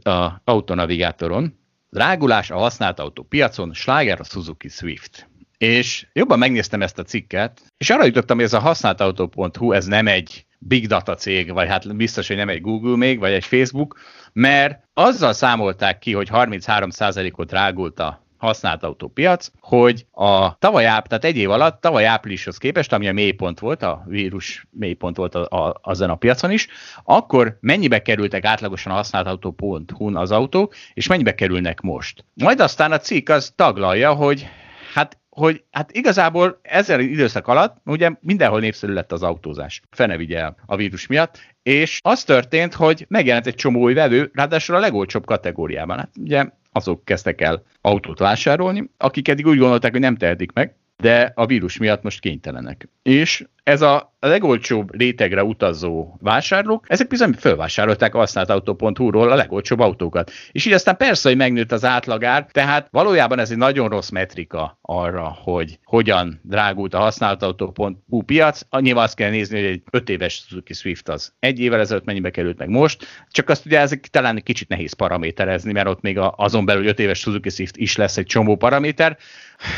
A: a autonavigátoron, drágulás a használt autó piacon, sláger a Suzuki Swift. És jobban megnéztem ezt a cikket, és arra jutottam, hogy ez a használtautó.hu, ez nem egy big data cég, vagy hát biztos, hogy nem egy Google még, vagy egy Facebook, mert azzal számolták ki, hogy 33%-ot rágult a használt autópiac, hogy a tavaly áp, tehát egy év alatt, tavaly áprilishoz képest, ami a mélypont volt, a vírus mélypont volt a, a, azon a piacon is, akkor mennyibe kerültek átlagosan a használt autó.hu-n az autók, és mennyibe kerülnek most. Majd aztán a cikk az taglalja, hogy hát hogy hát igazából ezzel időszak alatt ugye mindenhol népszerű lett az autózás. Fene vigye el a vírus miatt, és az történt, hogy megjelent egy csomó új vevő, ráadásul a legolcsóbb kategóriában. Hát ugye azok kezdtek el autót vásárolni, akik eddig úgy gondolták, hogy nem tehetik meg, de a vírus miatt most kénytelenek. És ez a legolcsóbb rétegre utazó vásárlók, ezek bizony felvásárolták a használtautó.hu-ról a legolcsóbb autókat. És így aztán persze, hogy megnőtt az átlagár, tehát valójában ez egy nagyon rossz metrika arra, hogy hogyan drágult a használtautó.hu piac. Annyival azt kell nézni, hogy egy 5 éves Suzuki Swift az egy évvel ezelőtt mennyibe került meg most, csak azt ugye ezek talán egy kicsit nehéz paraméterezni, mert ott még azon belül 5 éves Suzuki Swift is lesz egy csomó paraméter.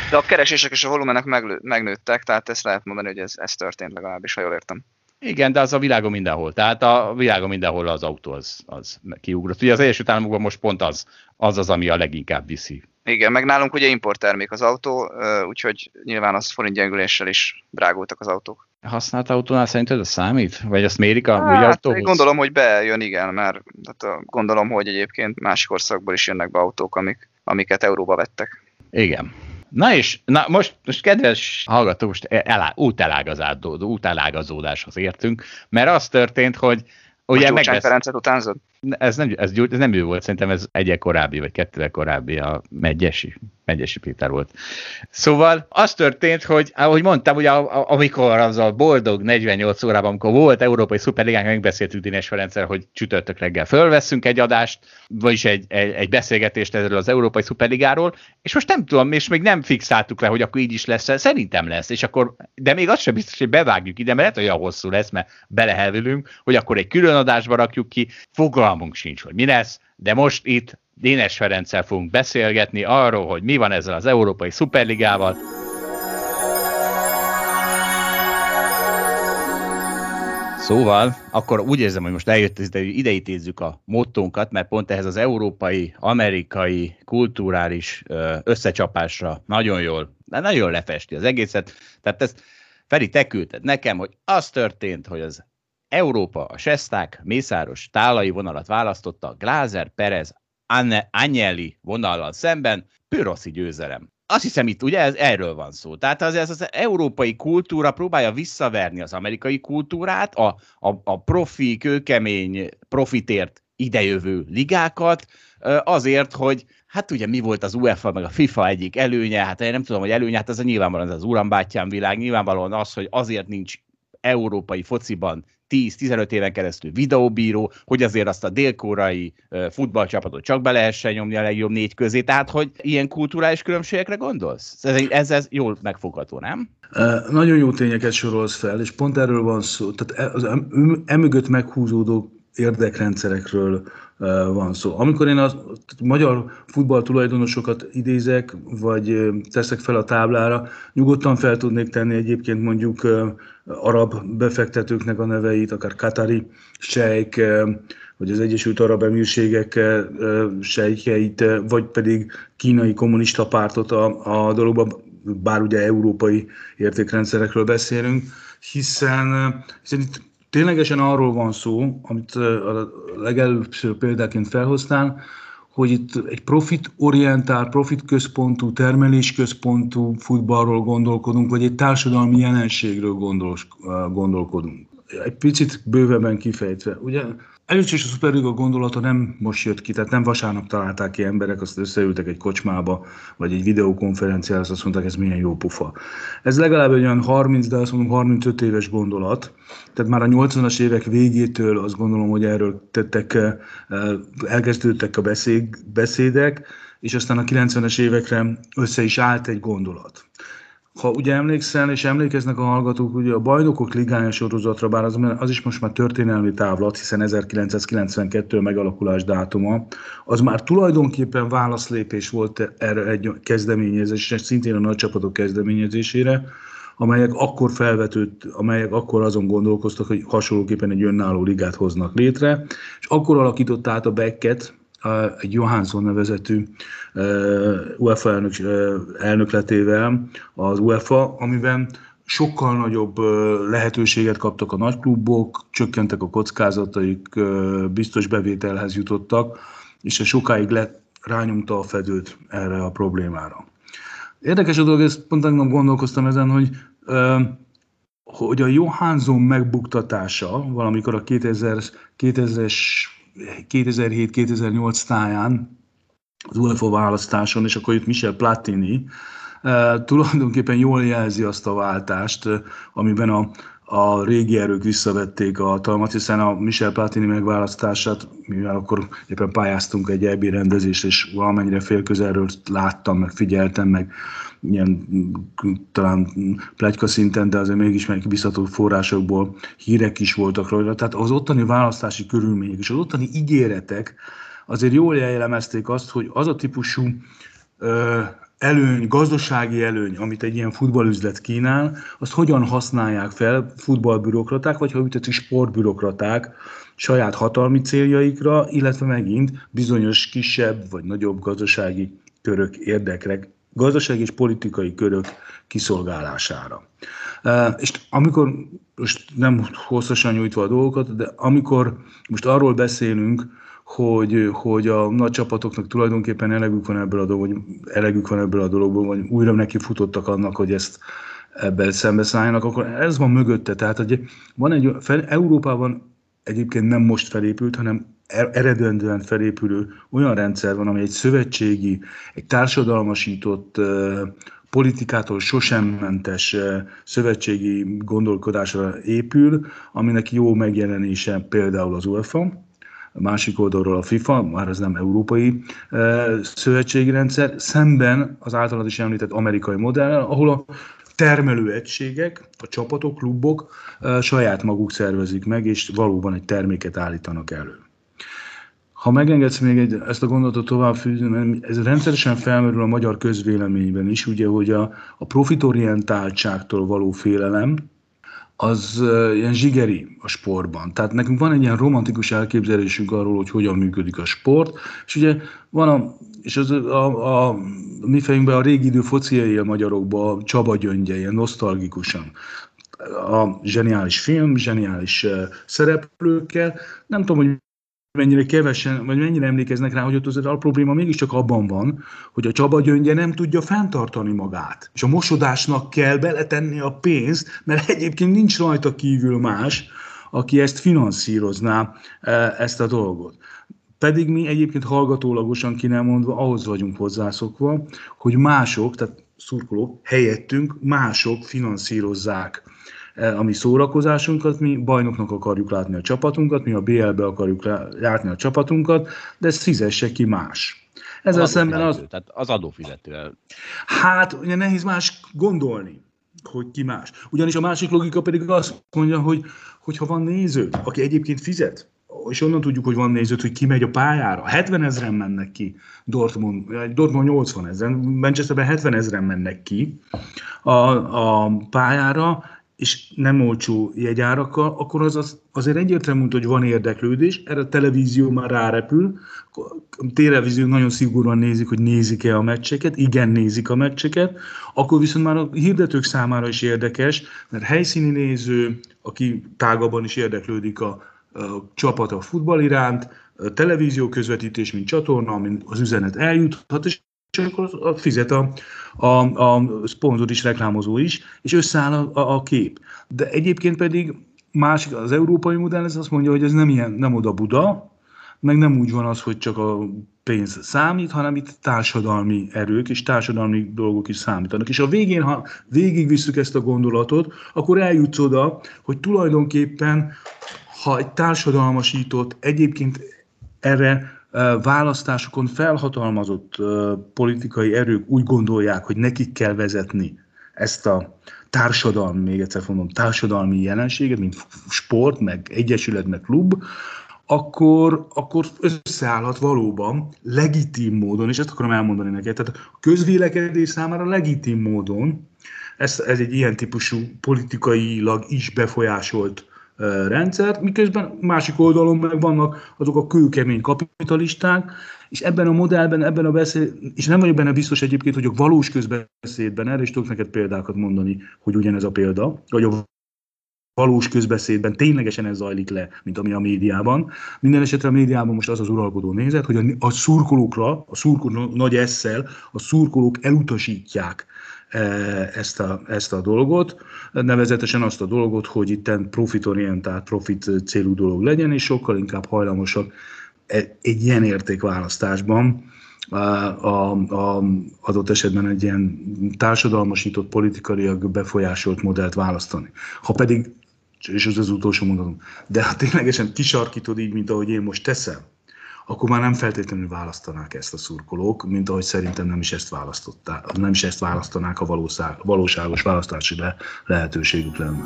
B: De a keresések és a volumenek megnőttek, tehát ezt lehet mondani, hogy ez, ez történt legalábbis, ha jól értem.
A: Igen, de az a világon mindenhol. Tehát a világon mindenhol az autó az, az kiugrott. Ugye az Egyesült Államokban most pont az, az az, ami a leginkább viszi.
B: Igen, meg nálunk ugye importtermék az autó, úgyhogy nyilván az forint gyengüléssel is drágultak az autók.
A: Használt autónál szerinted ez számít? Vagy azt mérik a
B: hát, autóhoz? Gondolom, hogy bejön, igen, mert hát, gondolom, hogy egyébként másik országból is jönnek be autók, amik, amiket euróba vettek.
A: Igen. Na és na most, most kedves hallgató, most elá, útelágazódáshoz értünk, mert az történt, hogy
B: Ugye Gyurcsány Ferencet utánzod?
A: Ez nem, ez, ez nem ő volt, szerintem ez egyek korábbi, vagy kettővel korábbi a Megyesi. Megyesi Péter volt. Szóval az történt, hogy ahogy mondtam, ugye amikor az a boldog 48 órában, amikor volt Európai Szuperligánk, megbeszéltük Dines Ferenccel, hogy csütörtök reggel fölveszünk egy adást, vagyis egy, egy, egy beszélgetést erről az Európai Szuperligáról, és most nem tudom, és még nem fixáltuk le, hogy akkor így is lesz, szerintem lesz, és akkor, de még az sem biztos, hogy bevágjuk ide, mert lehet, hogy olyan hosszú lesz, mert belehelvülünk, hogy akkor egy külön adásba rakjuk ki, fogalmunk sincs, hogy mi lesz, de most itt Dénes Ferenccel fogunk beszélgetni arról, hogy mi van ezzel az Európai Szuperligával. Szóval, akkor úgy érzem, hogy most eljött ez, de ideítézzük a mottónkat, mert pont ehhez az európai, amerikai, kulturális összecsapásra nagyon jól, de nagyon lefesti az egészet. Tehát ezt Feri, te küldted nekem, hogy az történt, hogy az Európa a Sesták Mészáros tálai vonalat választotta, Glázer, Perez, Agnelli vonallal szemben, püroszi győzelem. Azt hiszem itt ugye ez, erről van szó. Tehát az, ez az európai kultúra próbálja visszaverni az amerikai kultúrát, a, a, a profi, kőkemény, profitért idejövő ligákat, azért, hogy hát ugye mi volt az UEFA meg a FIFA egyik előnye, hát én nem tudom, hogy előnye, hát ez a nyilvánvalóan ez az urambátyám világ, nyilvánvalóan az, hogy azért nincs európai fociban 10-15 éven keresztül videóbíró, hogy azért azt a délkórai futballcsapatot csak be lehessen nyomni a legjobb négy közé, tehát hogy ilyen kulturális különbségekre gondolsz? Ez, ez, ez jól megfogható, nem?
E: Nagyon jó tényeket sorolsz fel, és pont erről van szó. Tehát e, az emögött meghúzódó érdekrendszerekről van szó. Amikor én a magyar futball tulajdonosokat idézek, vagy teszek fel a táblára, nyugodtan fel tudnék tenni egyébként mondjuk arab befektetőknek a neveit, akár Katari sejk, vagy az Egyesült Arab Emírségek sejkeit, vagy pedig kínai kommunista pártot a, a dologban, bár ugye európai értékrendszerekről beszélünk, hiszen, hiszen itt ténylegesen arról van szó, amit a legelőször példáként felhoztál, hogy itt egy profit-orientált, profit-központú, termelés-központú futballról gondolkodunk, vagy egy társadalmi jelenségről gondol, gondolkodunk. Egy picit bővebben kifejtve. Ugye Először is a Superliga gondolata nem most jött ki, tehát nem vasárnap találták ki emberek, azt összeültek egy kocsmába, vagy egy videokonferenciára, azt mondták, ez milyen jó pufa. Ez legalább egy olyan 30, de azt mondom 35 éves gondolat. Tehát már a 80-as évek végétől azt gondolom, hogy erről tettek, eh, elkezdődtek a beszédek, és aztán a 90-es évekre össze is állt egy gondolat ha ugye emlékszel, és emlékeznek a hallgatók, ugye a bajnokok ligája sorozatra, bár az, az is most már történelmi távlat, hiszen 1992 megalakulás dátuma, az már tulajdonképpen válaszlépés volt erre egy kezdeményezés, és szintén a nagy csapatok kezdeményezésére, amelyek akkor felvetődt, amelyek akkor azon gondolkoztak, hogy hasonlóképpen egy önálló ligát hoznak létre, és akkor alakított át a Becket, egy Johansson nevezetű UEFA elnök, elnökletével az UEFA, amiben sokkal nagyobb lehetőséget kaptak a nagyklubok, csökkentek a kockázataik, biztos bevételhez jutottak, és ez sokáig le, rányomta a fedőt erre a problémára. Érdekes a dolog, ezt pont tegnap gondolkoztam ezen, hogy hogy a Johansson megbuktatása valamikor a 2000, 2000-es 2007-2008 táján az UEFA választáson, és akkor itt Michel Platini, uh, tulajdonképpen jól jelzi azt a váltást, uh, amiben a, a régi erők visszavették a hatalmat, hiszen a Michel Platini megválasztását, mivel akkor éppen pályáztunk egy EB rendezést, és valamennyire félközelről láttam, meg figyeltem, meg ilyen talán plegyka szinten, de azért mégis megbízható forrásokból hírek is voltak róla. Tehát az ottani választási körülmények és az ottani ígéretek azért jól jellemezték azt, hogy az a típusú ö, előny, gazdasági előny, amit egy ilyen futballüzlet kínál, azt hogyan használják fel futballbürokraták, vagy ha úgy sportbürokraták saját hatalmi céljaikra, illetve megint bizonyos kisebb vagy nagyobb gazdasági körök érdekre gazdasági és politikai körök kiszolgálására. És amikor, most nem hosszasan nyújtva a dolgokat, de amikor most arról beszélünk, hogy, hogy a nagy csapatoknak tulajdonképpen elegük van ebből a dologból, vagy elegük van ebből a dologból, vagy újra neki futottak annak, hogy ezt ebben szembeszálljanak, akkor ez van mögötte. Tehát hogy van egy, Európában egyébként nem most felépült, hanem eredendően felépülő olyan rendszer van, ami egy szövetségi, egy társadalmasított, politikától sosem mentes szövetségi gondolkodásra épül, aminek jó megjelenése például az UEFA, a másik oldalról a FIFA, már ez nem európai szövetségi rendszer, szemben az általad is említett amerikai modell, ahol a termelőegységek, a csapatok, klubok saját maguk szervezik meg, és valóban egy terméket állítanak elő. Ha megengedsz még egy, ezt a gondolatot tovább fűzni, mert ez rendszeresen felmerül a magyar közvéleményben is, ugye, hogy a, a profitorientáltságtól való félelem, az ilyen zsigeri a sportban. Tehát nekünk van egy ilyen romantikus elképzelésünk arról, hogy hogyan működik a sport, és ugye van a, és az, a, a, a mi fejünkben a régi idő fociai a magyarokban, a Csaba gyöngye, ilyen nosztalgikusan a zseniális film, zseniális szereplőkkel. Nem tudom, hogy mennyire kevesen, vagy mennyire emlékeznek rá, hogy ott az a probléma mégiscsak abban van, hogy a Csaba gyöngye nem tudja fenntartani magát. És a mosodásnak kell beletenni a pénzt, mert egyébként nincs rajta kívül más, aki ezt finanszírozná, e, ezt a dolgot. Pedig mi egyébként hallgatólagosan ki nem mondva ahhoz vagyunk hozzászokva, hogy mások, tehát szurkolók helyettünk, mások finanszírozzák a mi szórakozásunkat, mi bajnoknak akarjuk látni a csapatunkat, mi a BL-be akarjuk látni a csapatunkat, de ezt fizesse ki más.
A: Ezzel az szemben az... Tehát az adófizető.
E: Hát, ugye nehéz más gondolni, hogy ki más. Ugyanis a másik logika pedig azt mondja, hogy, hogy ha van néző, aki egyébként fizet és onnan tudjuk, hogy van nézőt, hogy ki megy a pályára. 70 ezeren mennek ki Dortmund, Dortmund 80 ezeren, Manchesterben 70 ezeren mennek ki a, a pályára, és nem olcsó jegyárakkal, akkor az, az azért egyértelmű, hogy van érdeklődés, erre a televízió már rárepül, a televízió nagyon szigorúan nézik, hogy nézik-e a meccseket, igen, nézik a meccseket, akkor viszont már a hirdetők számára is érdekes, mert helyszíni néző, aki tágabban is érdeklődik a, a csapat a futball iránt, a televízió közvetítés, mint csatorna, amin az üzenet eljuthat, és és akkor fizet a, a, a szponzor is, reklámozó is, és összeáll a, a, a kép. De egyébként pedig másik, az európai modell ez azt mondja, hogy ez nem ilyen, nem oda Buda, meg nem úgy van az, hogy csak a pénz számít, hanem itt társadalmi erők és társadalmi dolgok is számítanak. És a végén, ha végigvisszük ezt a gondolatot, akkor eljutsz oda, hogy tulajdonképpen, ha egy társadalmasított, egyébként erre választásokon felhatalmazott politikai erők úgy gondolják, hogy nekik kell vezetni ezt a társadalmi, még egyszer mondom, társadalmi jelenséget, mint sport, meg egyesület, meg klub, akkor, akkor összeállhat valóban legitim módon, és ezt akarom elmondani neked, tehát a közvélekedés számára legitim módon, ez, ez egy ilyen típusú politikailag is befolyásolt rendszert, miközben másik oldalon meg vannak azok a kőkemény kapitalisták, és ebben a modellben, ebben a beszéd, és nem vagyok benne biztos egyébként, hogy a valós közbeszédben, erre is tudok neked példákat mondani, hogy ugyanez a példa, vagy a valós közbeszédben ténylegesen ez zajlik le, mint ami a médiában. Minden esetre a médiában most az az uralkodó nézet, hogy a, a szurkolókra, a szurkolók nagy esszel, a szurkolók elutasítják E, ezt a, ezt a dolgot, nevezetesen azt a dolgot, hogy itt profitorientált, profit célú dolog legyen, és sokkal inkább hajlamosak e, egy ilyen értékválasztásban a, a, a adott esetben egy ilyen társadalmasított, politikailag befolyásolt modellt választani. Ha pedig, és ez az utolsó mondatom, de ha ténylegesen kisarkítod így, mint ahogy én most teszem, akkor már nem feltétlenül választanák ezt a szurkolók, mint ahogy szerintem nem is ezt választották, nem is ezt választanák, a valóságos választási le, lehetőségük lenne.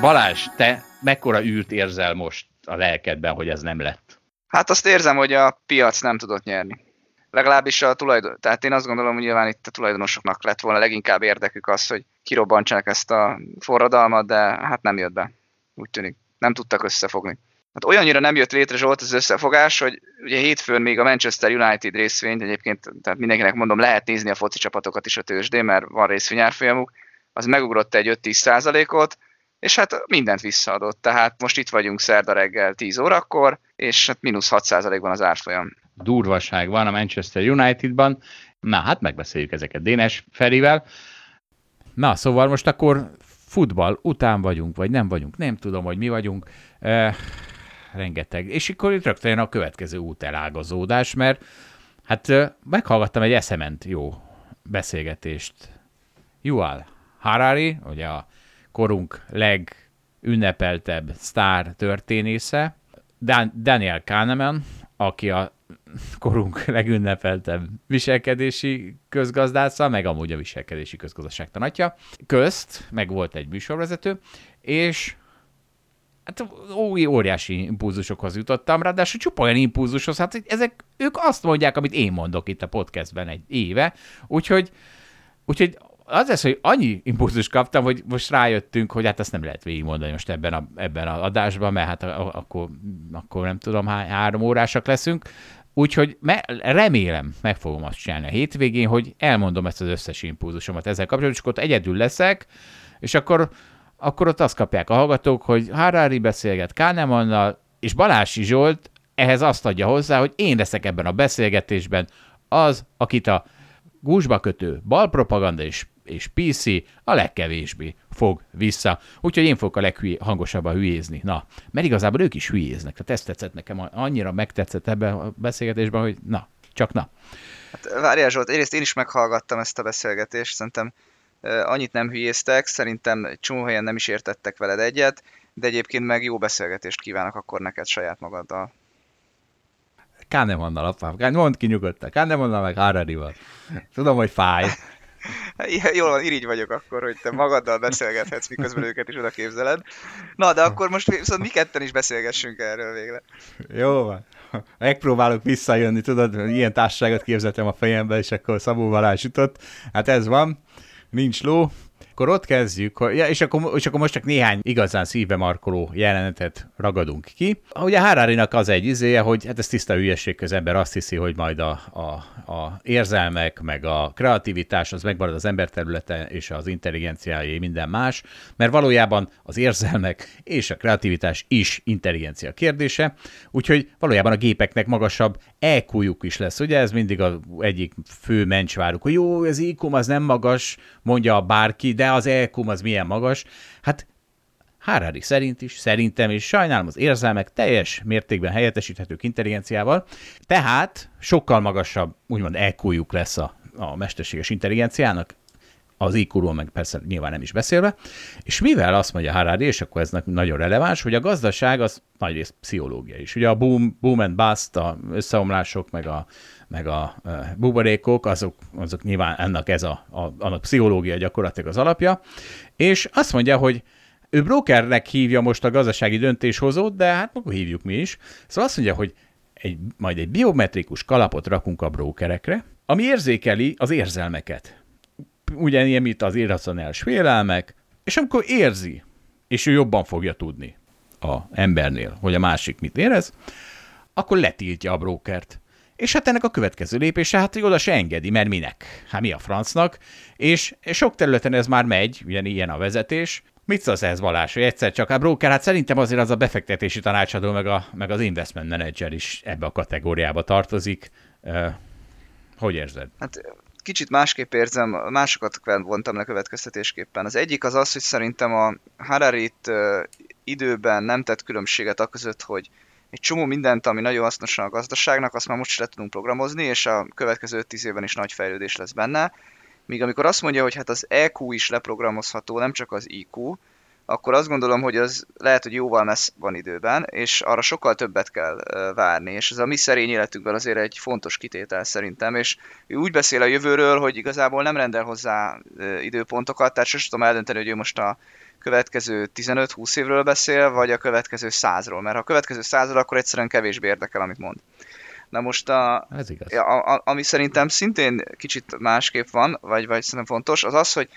A: Balázs, te mekkora űrt érzel most a lelkedben, hogy ez nem lett?
B: Hát azt érzem, hogy a piac nem tudott nyerni. Legalábbis a tulajdon... Tehát én azt gondolom, hogy nyilván itt a tulajdonosoknak lett volna leginkább érdekük az, hogy kirobbantsanak ezt a forradalmat, de hát nem jött be úgy tűnik. Nem tudtak összefogni. Hát olyannyira nem jött létre Zsolt az összefogás, hogy ugye hétfőn még a Manchester United részvényt, egyébként tehát mindenkinek mondom, lehet nézni a foci csapatokat is a tőzsdén, mert van részvényárfolyamuk, az megugrott egy 5-10 százalékot, és hát mindent visszaadott. Tehát most itt vagyunk szerda reggel 10 órakor, és hát mínusz 6 százalékban az árfolyam.
A: Durvaság van a Manchester Unitedban. Na, hát megbeszéljük ezeket Dénes Ferivel. Na, szóval most akkor futball után vagyunk, vagy nem vagyunk, nem tudom, hogy mi vagyunk. E, rengeteg. És akkor itt rögtön a következő útelágazódás, mert hát meghallgattam egy eszement jó beszélgetést. Yuval Harari, ugye a korunk legünnepeltebb sztár történésze, Dan- Daniel Kahneman, aki a korunk legünnepeltebb viselkedési közgazdásza, meg amúgy a viselkedési közgazdaság tanatja. Közt, meg volt egy műsorvezető, és hát új óriási impulzusokhoz jutottam, ráadásul csupa olyan impulzushoz, hát ezek, ők azt mondják, amit én mondok itt a podcastben egy éve, úgyhogy, úgyhogy az lesz, hogy annyi impulzus kaptam, hogy most rájöttünk, hogy hát ezt nem lehet végigmondani most ebben a, ebben a adásban, mert hát akkor, akkor nem tudom, há, három órásak leszünk. Úgyhogy me- remélem, meg fogom azt csinálni a hétvégén, hogy elmondom ezt az összes impulzusomat ezzel kapcsolatban, és akkor ott egyedül leszek, és akkor, akkor ott azt kapják a hallgatók, hogy Harari beszélget Kahnemannal, és Balási Zsolt ehhez azt adja hozzá, hogy én leszek ebben a beszélgetésben az, akit a gúzsba kötő balpropaganda és és PC a legkevésbé fog vissza. Úgyhogy én fogok a leghangosabban hülyézni. Na, mert igazából ők is hülyéznek. Tehát ezt tetszett nekem, annyira megtetszett ebben a beszélgetésben, hogy na, csak na.
B: Hát, várjál Zsolt, egyrészt én is meghallgattam ezt a beszélgetést, szerintem annyit nem hülyéztek, szerintem csomó helyen nem is értettek veled egyet, de egyébként meg jó beszélgetést kívánok akkor neked saját magaddal.
A: Kahnemannal, apám. Mondd ki nyugodtan. Kahnemannal meg Hararival. Tudom, hogy fáj.
B: Jól van, irigy vagyok akkor, hogy te magaddal beszélgethetsz, miközben őket is oda képzeled. Na, de akkor most viszont mi ketten is beszélgessünk erről végre.
A: Jó van. Megpróbálok visszajönni, tudod, ilyen társaságot képzeltem a fejembe, és akkor Szabó Balázs jutott. Hát ez van, nincs ló, akkor ott kezdjük, ja, és, akkor, és akkor most csak néhány igazán szívbe markoló jelenetet ragadunk ki. Ugye Harari-nak az egy izéje, hogy hát ez tiszta hülyeség, az ember azt hiszi, hogy majd a, a, a érzelmek, meg a kreativitás az megmarad az ember területe, és az intelligenciájé minden más, mert valójában az érzelmek és a kreativitás is intelligencia kérdése, úgyhogy valójában a gépeknek magasabb eq is lesz. Ugye ez mindig az egyik fő mencsváruk, hogy jó, ez iq az nem magas, mondja bárki, de az EQ az milyen magas. Hát Harari szerint is, szerintem is, sajnálom az érzelmek teljes mértékben helyettesíthetők intelligenciával, tehát sokkal magasabb, úgymond eq lesz a, a mesterséges intelligenciának, az iq meg persze nyilván nem is beszélve, és mivel azt mondja Harari, és akkor ez nagyon releváns, hogy a gazdaság az nagyrészt pszichológia is. Ugye a boom, boom and bust, a összeomlások, meg a, meg a buborékok, azok, azok nyilván ennek ez a, a, annak pszichológia gyakorlatilag az alapja, és azt mondja, hogy ő brokernek hívja most a gazdasági döntéshozót, de hát akkor hívjuk mi is. Szóval azt mondja, hogy egy, majd egy biometrikus kalapot rakunk a brokerekre, ami érzékeli az érzelmeket. Ugyanilyen, mint az irracionális félelmek, és amikor érzi, és ő jobban fogja tudni a embernél, hogy a másik mit érez, akkor letiltja a brokert. És hát ennek a következő lépése, hát hogy oda se engedi, mert minek? Hát mi a francnak? És sok területen ez már megy, ugye ilyen a vezetés. Mit szólsz ez Balázs, hogy egyszer csak a broker, hát szerintem azért az a befektetési tanácsadó, meg, a, meg az investment manager is ebbe a kategóriába tartozik. Uh, hogy érzed?
B: Hát kicsit másképp érzem, másokat vontam le következtetésképpen. Az egyik az az, hogy szerintem a Harari uh, időben nem tett különbséget a között, hogy egy csomó mindent, ami nagyon hasznos a gazdaságnak, azt már most le tudunk programozni, és a következő 10 évben is nagy fejlődés lesz benne. Míg amikor azt mondja, hogy hát az EQ is leprogramozható, nem csak az IQ, akkor azt gondolom, hogy az lehet, hogy jóval messz van időben, és arra sokkal többet kell várni, és ez a mi szerény életünkben azért egy fontos kitétel szerintem, és ő úgy beszél a jövőről, hogy igazából nem rendel hozzá időpontokat, tehát sosem tudom eldönteni, hogy ő most a következő 15-20 évről beszél, vagy a következő 100-ról, mert ha a következő 100-ról, akkor egyszerűen kevésbé érdekel, amit mond. Na most, a,
A: Ez igaz.
B: A, a, ami szerintem szintén kicsit másképp van, vagy, vagy szerintem fontos, az az, hogy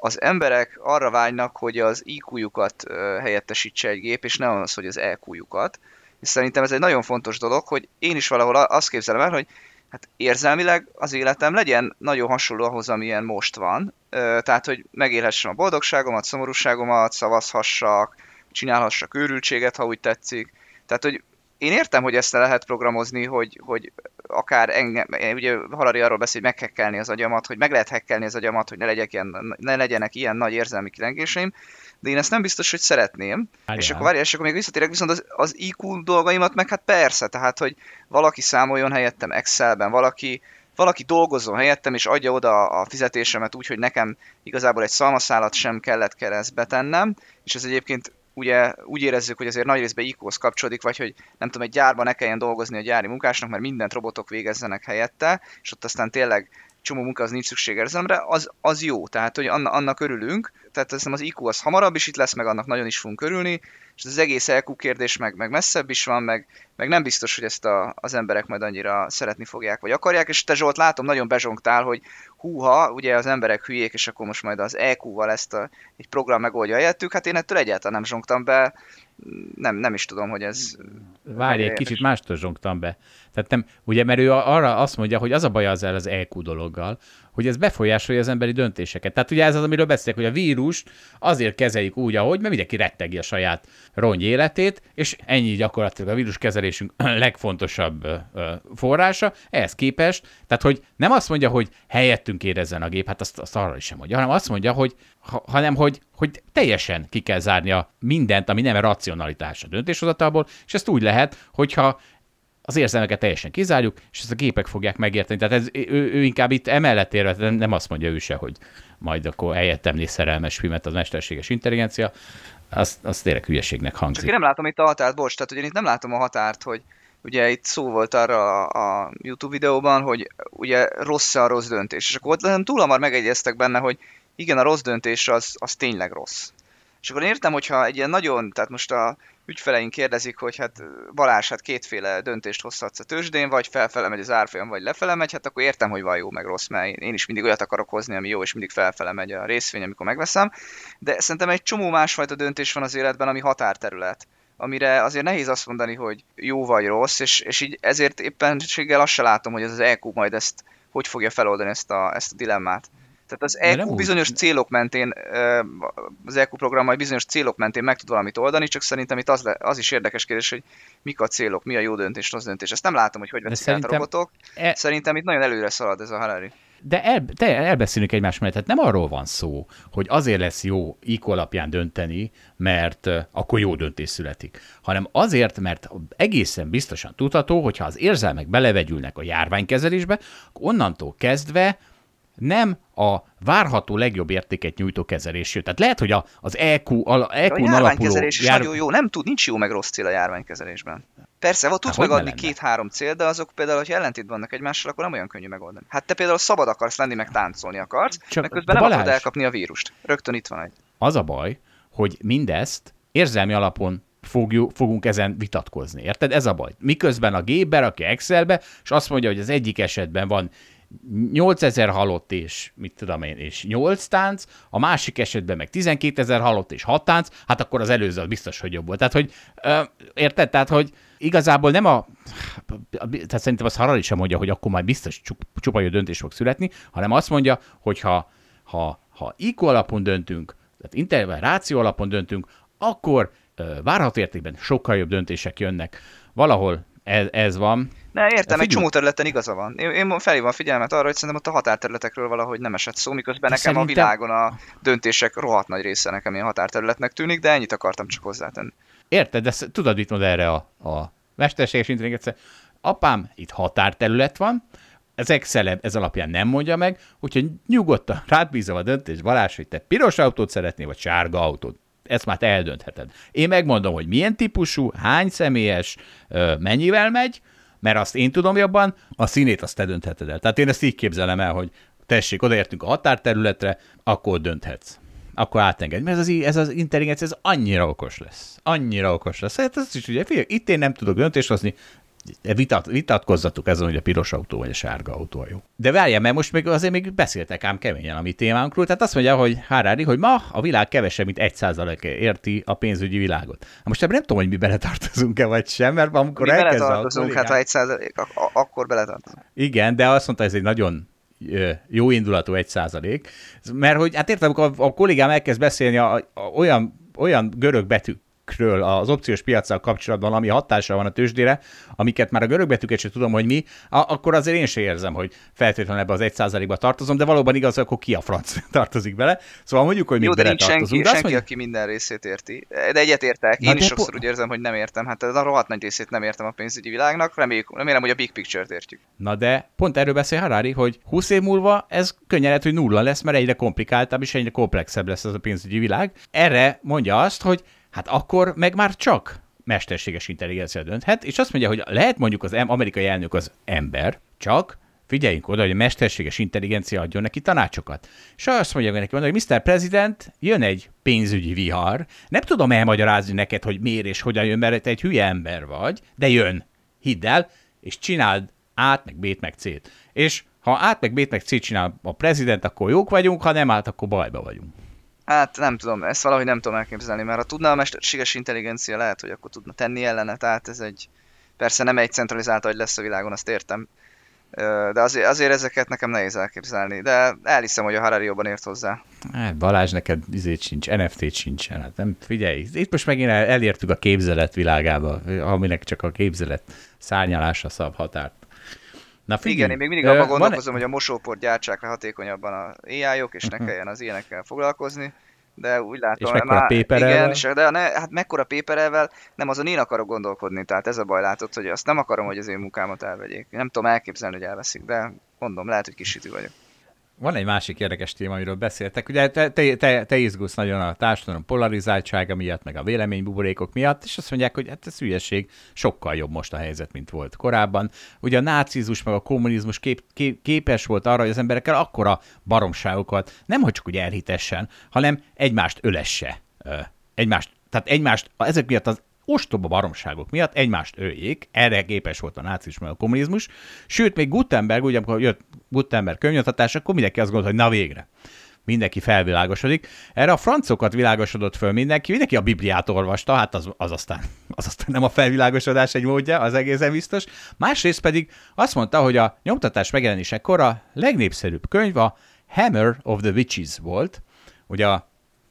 B: az emberek arra vágynak, hogy az IQ-jukat helyettesítse egy gép, és nem az, hogy az EQ-jukat. És szerintem ez egy nagyon fontos dolog, hogy én is valahol azt képzelem el, hogy hát érzelmileg az életem legyen nagyon hasonló ahhoz, amilyen most van. Tehát, hogy megélhessem a boldogságomat, szomorúságomat, szavazhassak, csinálhassak őrültséget, ha úgy tetszik. Tehát, hogy én értem, hogy ezt lehet programozni, hogy, hogy akár engem, ugye Harari arról beszél, hogy meghekkelni az agyamat, hogy meg lehet hekkelni az agyamat, hogy ne, legyek ilyen, ne legyenek ilyen nagy érzelmi kilengéseim, de én ezt nem biztos, hogy szeretném. Várjál. És akkor várjál, és akkor még visszatérek, viszont az, az IQ dolgaimat meg hát persze, tehát, hogy valaki számoljon helyettem Excelben, valaki, valaki dolgozzon helyettem, és adja oda a fizetésemet úgy, hogy nekem igazából egy szalmaszálat sem kellett keresztbe tennem, és ez egyébként ugye úgy érezzük, hogy azért nagy részben IQ-hoz kapcsolódik, vagy hogy nem tudom, egy gyárban ne kelljen dolgozni a gyári munkásnak, mert mindent robotok végezzenek helyette, és ott aztán tényleg csomó munka az nincs szükség érzelemre, az, az jó, tehát hogy annak, annak örülünk, tehát ez az IQ az hamarabb is itt lesz, meg annak nagyon is fogunk örülni, és az egész EQ kérdés meg, meg messzebb is van, meg, meg nem biztos, hogy ezt a, az emberek majd annyira szeretni fogják, vagy akarják, és te Zsolt látom, nagyon bezsongtál, hogy húha, ugye az emberek hülyék, és akkor most majd az EQ-val ezt a, egy program megoldja helyettük, hát én ettől egyáltalán nem zsongtam be, nem, nem is tudom, hogy ez...
A: Várj, egy kicsit mástól zsongtam be. Tehát nem, ugye, mert ő arra azt mondja, hogy az a baj az el az EQ dologgal, hogy ez befolyásolja az emberi döntéseket. Tehát ugye ez az, amiről beszélek, hogy a vírust azért kezeljük úgy, ahogy, mert mindenki rettegi a saját rongy életét, és ennyi gyakorlatilag a víruskezelésünk legfontosabb forrása, ehhez képest, tehát hogy nem azt mondja, hogy helyettünk érezzen a gép, hát azt, azt arra is sem mondja, hanem azt mondja, hogy ha, hanem hogy, hogy teljesen ki kell zárnia mindent, ami nem racionalitás a döntéshozatalból, és ezt úgy lehet, hogyha az érzelmeket teljesen kizárjuk, és ezt a gépek fogják megérteni. Tehát ez, ő, ő inkább itt emellett érve, nem azt mondja ő se, hogy majd akkor helyettem néz szerelmes filmet az mesterséges intelligencia, az, az tényleg hülyeségnek hangzik.
B: Csak én nem látom itt a határt, bocs, tehát ugye itt nem látom a határt, hogy ugye itt szó volt arra a, YouTube videóban, hogy ugye rossz a rossz döntés. És akkor ott túl hamar megegyeztek benne, hogy igen, a rossz döntés az, az tényleg rossz. És akkor értem, hogyha egy ilyen nagyon, tehát most a ügyfeleink kérdezik, hogy hát Balázs, hát kétféle döntést hozhatsz a tőzsdén, vagy felfele megy az árfolyam, vagy lefele megy, hát akkor értem, hogy van jó, meg rossz, mert én is mindig olyat akarok hozni, ami jó, és mindig felfele megy a részvény, amikor megveszem. De szerintem egy csomó másfajta döntés van az életben, ami határterület amire azért nehéz azt mondani, hogy jó vagy rossz, és, és így ezért éppenséggel azt se látom, hogy ez az EQ majd ezt hogy fogja feloldani ezt a, ezt a dilemmát. Tehát az EQ bizonyos úgy. célok mentén, az EQ program majd bizonyos célok mentén meg tud valamit oldani, csak szerintem itt az, le, az is érdekes kérdés, hogy mik a célok, mi a jó döntés, rossz döntés. Ezt nem látom, hogy hogy veszik át a robotok. E... Szerintem itt nagyon előre szalad ez a Harari.
A: De el, te elbeszélünk egymás mellett, tehát nem arról van szó, hogy azért lesz jó IQ alapján dönteni, mert akkor jó döntés születik, hanem azért, mert egészen biztosan tudható, hogyha az érzelmek belevegyülnek a járványkezelésbe, onnantól kezdve nem a várható legjobb értéket nyújtó kezelés jött. Tehát lehet, hogy a, az EQ, a, EQ
B: a járványkezelés jár... is nagyon jó. Nem tud, nincs jó meg rossz cél a járványkezelésben. Persze, van, tudsz hát, megadni két-három cél, de azok például, hogy ellentétben vannak egymással, akkor nem olyan könnyű megoldani. Hát te például szabad akarsz lenni, meg táncolni akarsz, Csak, meg közben nem Balázs, akarod elkapni a vírust. Rögtön itt van egy.
A: Az a baj, hogy mindezt érzelmi alapon fogjuk, fogunk ezen vitatkozni. Érted? Ez a baj. Miközben a gép berakja Excelbe, és azt mondja, hogy az egyik esetben van 8000 halott és mit tudom én, és 8 tánc, a másik esetben meg 12 ezer halott és 6 tánc, hát akkor az előző az biztos, hogy jobb volt. Tehát, hogy ö, érted? Tehát, hogy igazából nem a, tehát szerintem az Harari sem mondja, hogy akkor már biztos csupa jó döntés fog születni, hanem azt mondja, hogy ha, ha, ha IQ alapon döntünk, tehát intervall ráció alapon döntünk, akkor várható értékben sokkal jobb döntések jönnek. Valahol ez, ez van.
B: Ne, értem, egy csomó területen igaza van. Én, én felhívom a figyelmet arra, hogy szerintem ott a határterületekről valahogy nem esett szó, miközben de nekem szerintem... a világon a döntések rohadt nagy része nekem ilyen határterületnek tűnik, de ennyit akartam csak hozzátenni.
A: Érted, de tudod, mit mond erre a, a mesterséges intelligencia? Apám, itt határterület van, ez Excel ez alapján nem mondja meg, úgyhogy nyugodtan rád bízom a döntés, Balázs, hogy te piros autót szeretnél, vagy sárga autót ezt már te eldöntheted. Én megmondom, hogy milyen típusú, hány személyes, mennyivel megy, mert azt én tudom jobban, a színét azt te döntheted el. Tehát én ezt így képzelem el, hogy tessék, odaértünk a határterületre, akkor dönthetsz. Akkor átengedj. Mert ez az, ez az intelligencia, ez annyira okos lesz. Annyira okos lesz. Hát ez is ugye, figyelj, itt én nem tudok döntést hozni, Vitat, vitatkozzatok ezen, hogy a piros autó vagy a sárga autó a jó. De várjál, mert most még azért még beszéltek ám keményen a mi témánkról. Tehát azt mondja, hogy Harari, hogy ma a világ kevesebb, mint egy százalék érti a pénzügyi világot. Na most ebben nem tudom, hogy mi beletartozunk-e vagy sem, mert amikor mi
B: elkezd beletartozunk, hát ha egy százalék, akkor beletartozunk.
A: Igen, de azt mondta, ez egy nagyon jó indulatú egy százalék, mert hogy hát értem, amikor a, a kollégám elkezd beszélni a, a, olyan, olyan görög betűk betűkről az opciós piacsal kapcsolatban, ami hatással van a tőzsdére, amiket már a görög betűket sem tudom, hogy mi, akkor azért én sem érzem, hogy feltétlenül ebbe az egy százalékba tartozom, de valóban igaz, akkor ki a franc tartozik bele. Szóval mondjuk, hogy mi bele tartozunk.
B: Senki, senki mondja... aki minden részét érti. De egyet értek. Én is sokszor po... úgy érzem, hogy nem értem. Hát a rohadt nagy részét nem értem a pénzügyi világnak. Reméljük, remélem, hogy a big picture-t értjük.
A: Na de pont erről beszél Harari, hogy 20 év múlva ez könnyen lehet, hogy nulla lesz, mert egyre komplikáltabb és egyre komplexebb lesz ez a pénzügyi világ. Erre mondja azt, hogy hát akkor meg már csak mesterséges intelligencia dönthet, és azt mondja, hogy lehet mondjuk az amerikai elnök az ember, csak figyeljünk oda, hogy a mesterséges intelligencia adjon neki tanácsokat. És azt mondja neki, hogy Mr. President, jön egy pénzügyi vihar, nem tudom elmagyarázni neked, hogy miért és hogyan jön, mert te egy hülye ember vagy, de jön, hidd el, és csináld át, meg B-t, meg C-t. És ha át, meg B-t, meg C-t csinál a prezident, akkor jók vagyunk, ha nem át, akkor bajba vagyunk.
B: Hát nem tudom, ezt valahogy nem tudom elképzelni, mert ha tudna a mesterséges intelligencia, lehet, hogy akkor tudna tenni ellene, tehát ez egy, persze nem egy centralizált hogy lesz a világon, azt értem, de azért, azért ezeket nekem nehéz elképzelni, de elhiszem, hogy a Harari jobban ért hozzá.
A: Hát Balázs, neked izét sincs, NFT-t sincsen, hát nem, figyelj, itt most megint elértük a képzelet világába, aminek csak a képzelet szárnyalása szab határt.
B: Na figyelj, Igen, én még mindig abban gondolkozom, van... hogy a mosóport gyártsák le hatékonyabban a AI-ok, és ne uh-huh. kelljen az ilyenekkel foglalkozni de úgy látom,
A: és mekkora péperelvel? Igen,
B: és, de ne, hát mekkora péperelvel, nem azon én akarok gondolkodni, tehát ez a baj látod, hogy azt nem akarom, hogy az én munkámat elvegyék. Nem tudom elképzelni, hogy elveszik, de mondom, lehet, hogy kisítő vagyok.
A: Van egy másik érdekes téma, amiről beszéltek. Ugye te, te, te, izgulsz nagyon a társadalom polarizáltsága miatt, meg a véleménybuborékok miatt, és azt mondják, hogy hát ez hülyeség, sokkal jobb most a helyzet, mint volt korábban. Ugye a nácizmus meg a kommunizmus kép, kép, képes volt arra, hogy az emberekkel akkora baromságokat nem hogy csak úgy elhitessen, hanem egymást ölesse. Egymást, tehát egymást, ezek miatt az ostoba baromságok miatt egymást öljék, erre képes volt a nácizmus meg a kommunizmus, sőt, még Gutenberg, ugye amikor jött Gutenberg könyvnyitatás, akkor mindenki azt gondolta, hogy na végre, mindenki felvilágosodik. Erre a francokat világosodott föl mindenki, mindenki a Bibliát olvasta, hát az, az, aztán, az aztán nem a felvilágosodás egy módja, az egészen biztos. Másrészt pedig azt mondta, hogy a nyomtatás megjelenésekor a legnépszerűbb könyv a Hammer of the Witches volt, ugye a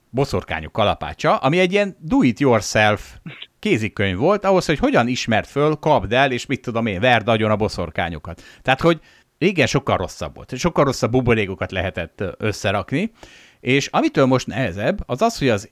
A: boszorkányok kalapácsa, ami egy ilyen do-it-yourself kézikönyv volt, ahhoz, hogy hogyan ismert föl, kapd el, és mit tudom én, verd agyon a boszorkányokat. Tehát, hogy régen sokkal rosszabb volt, sokkal rosszabb buborékokat lehetett összerakni, és amitől most nehezebb, az az, hogy az,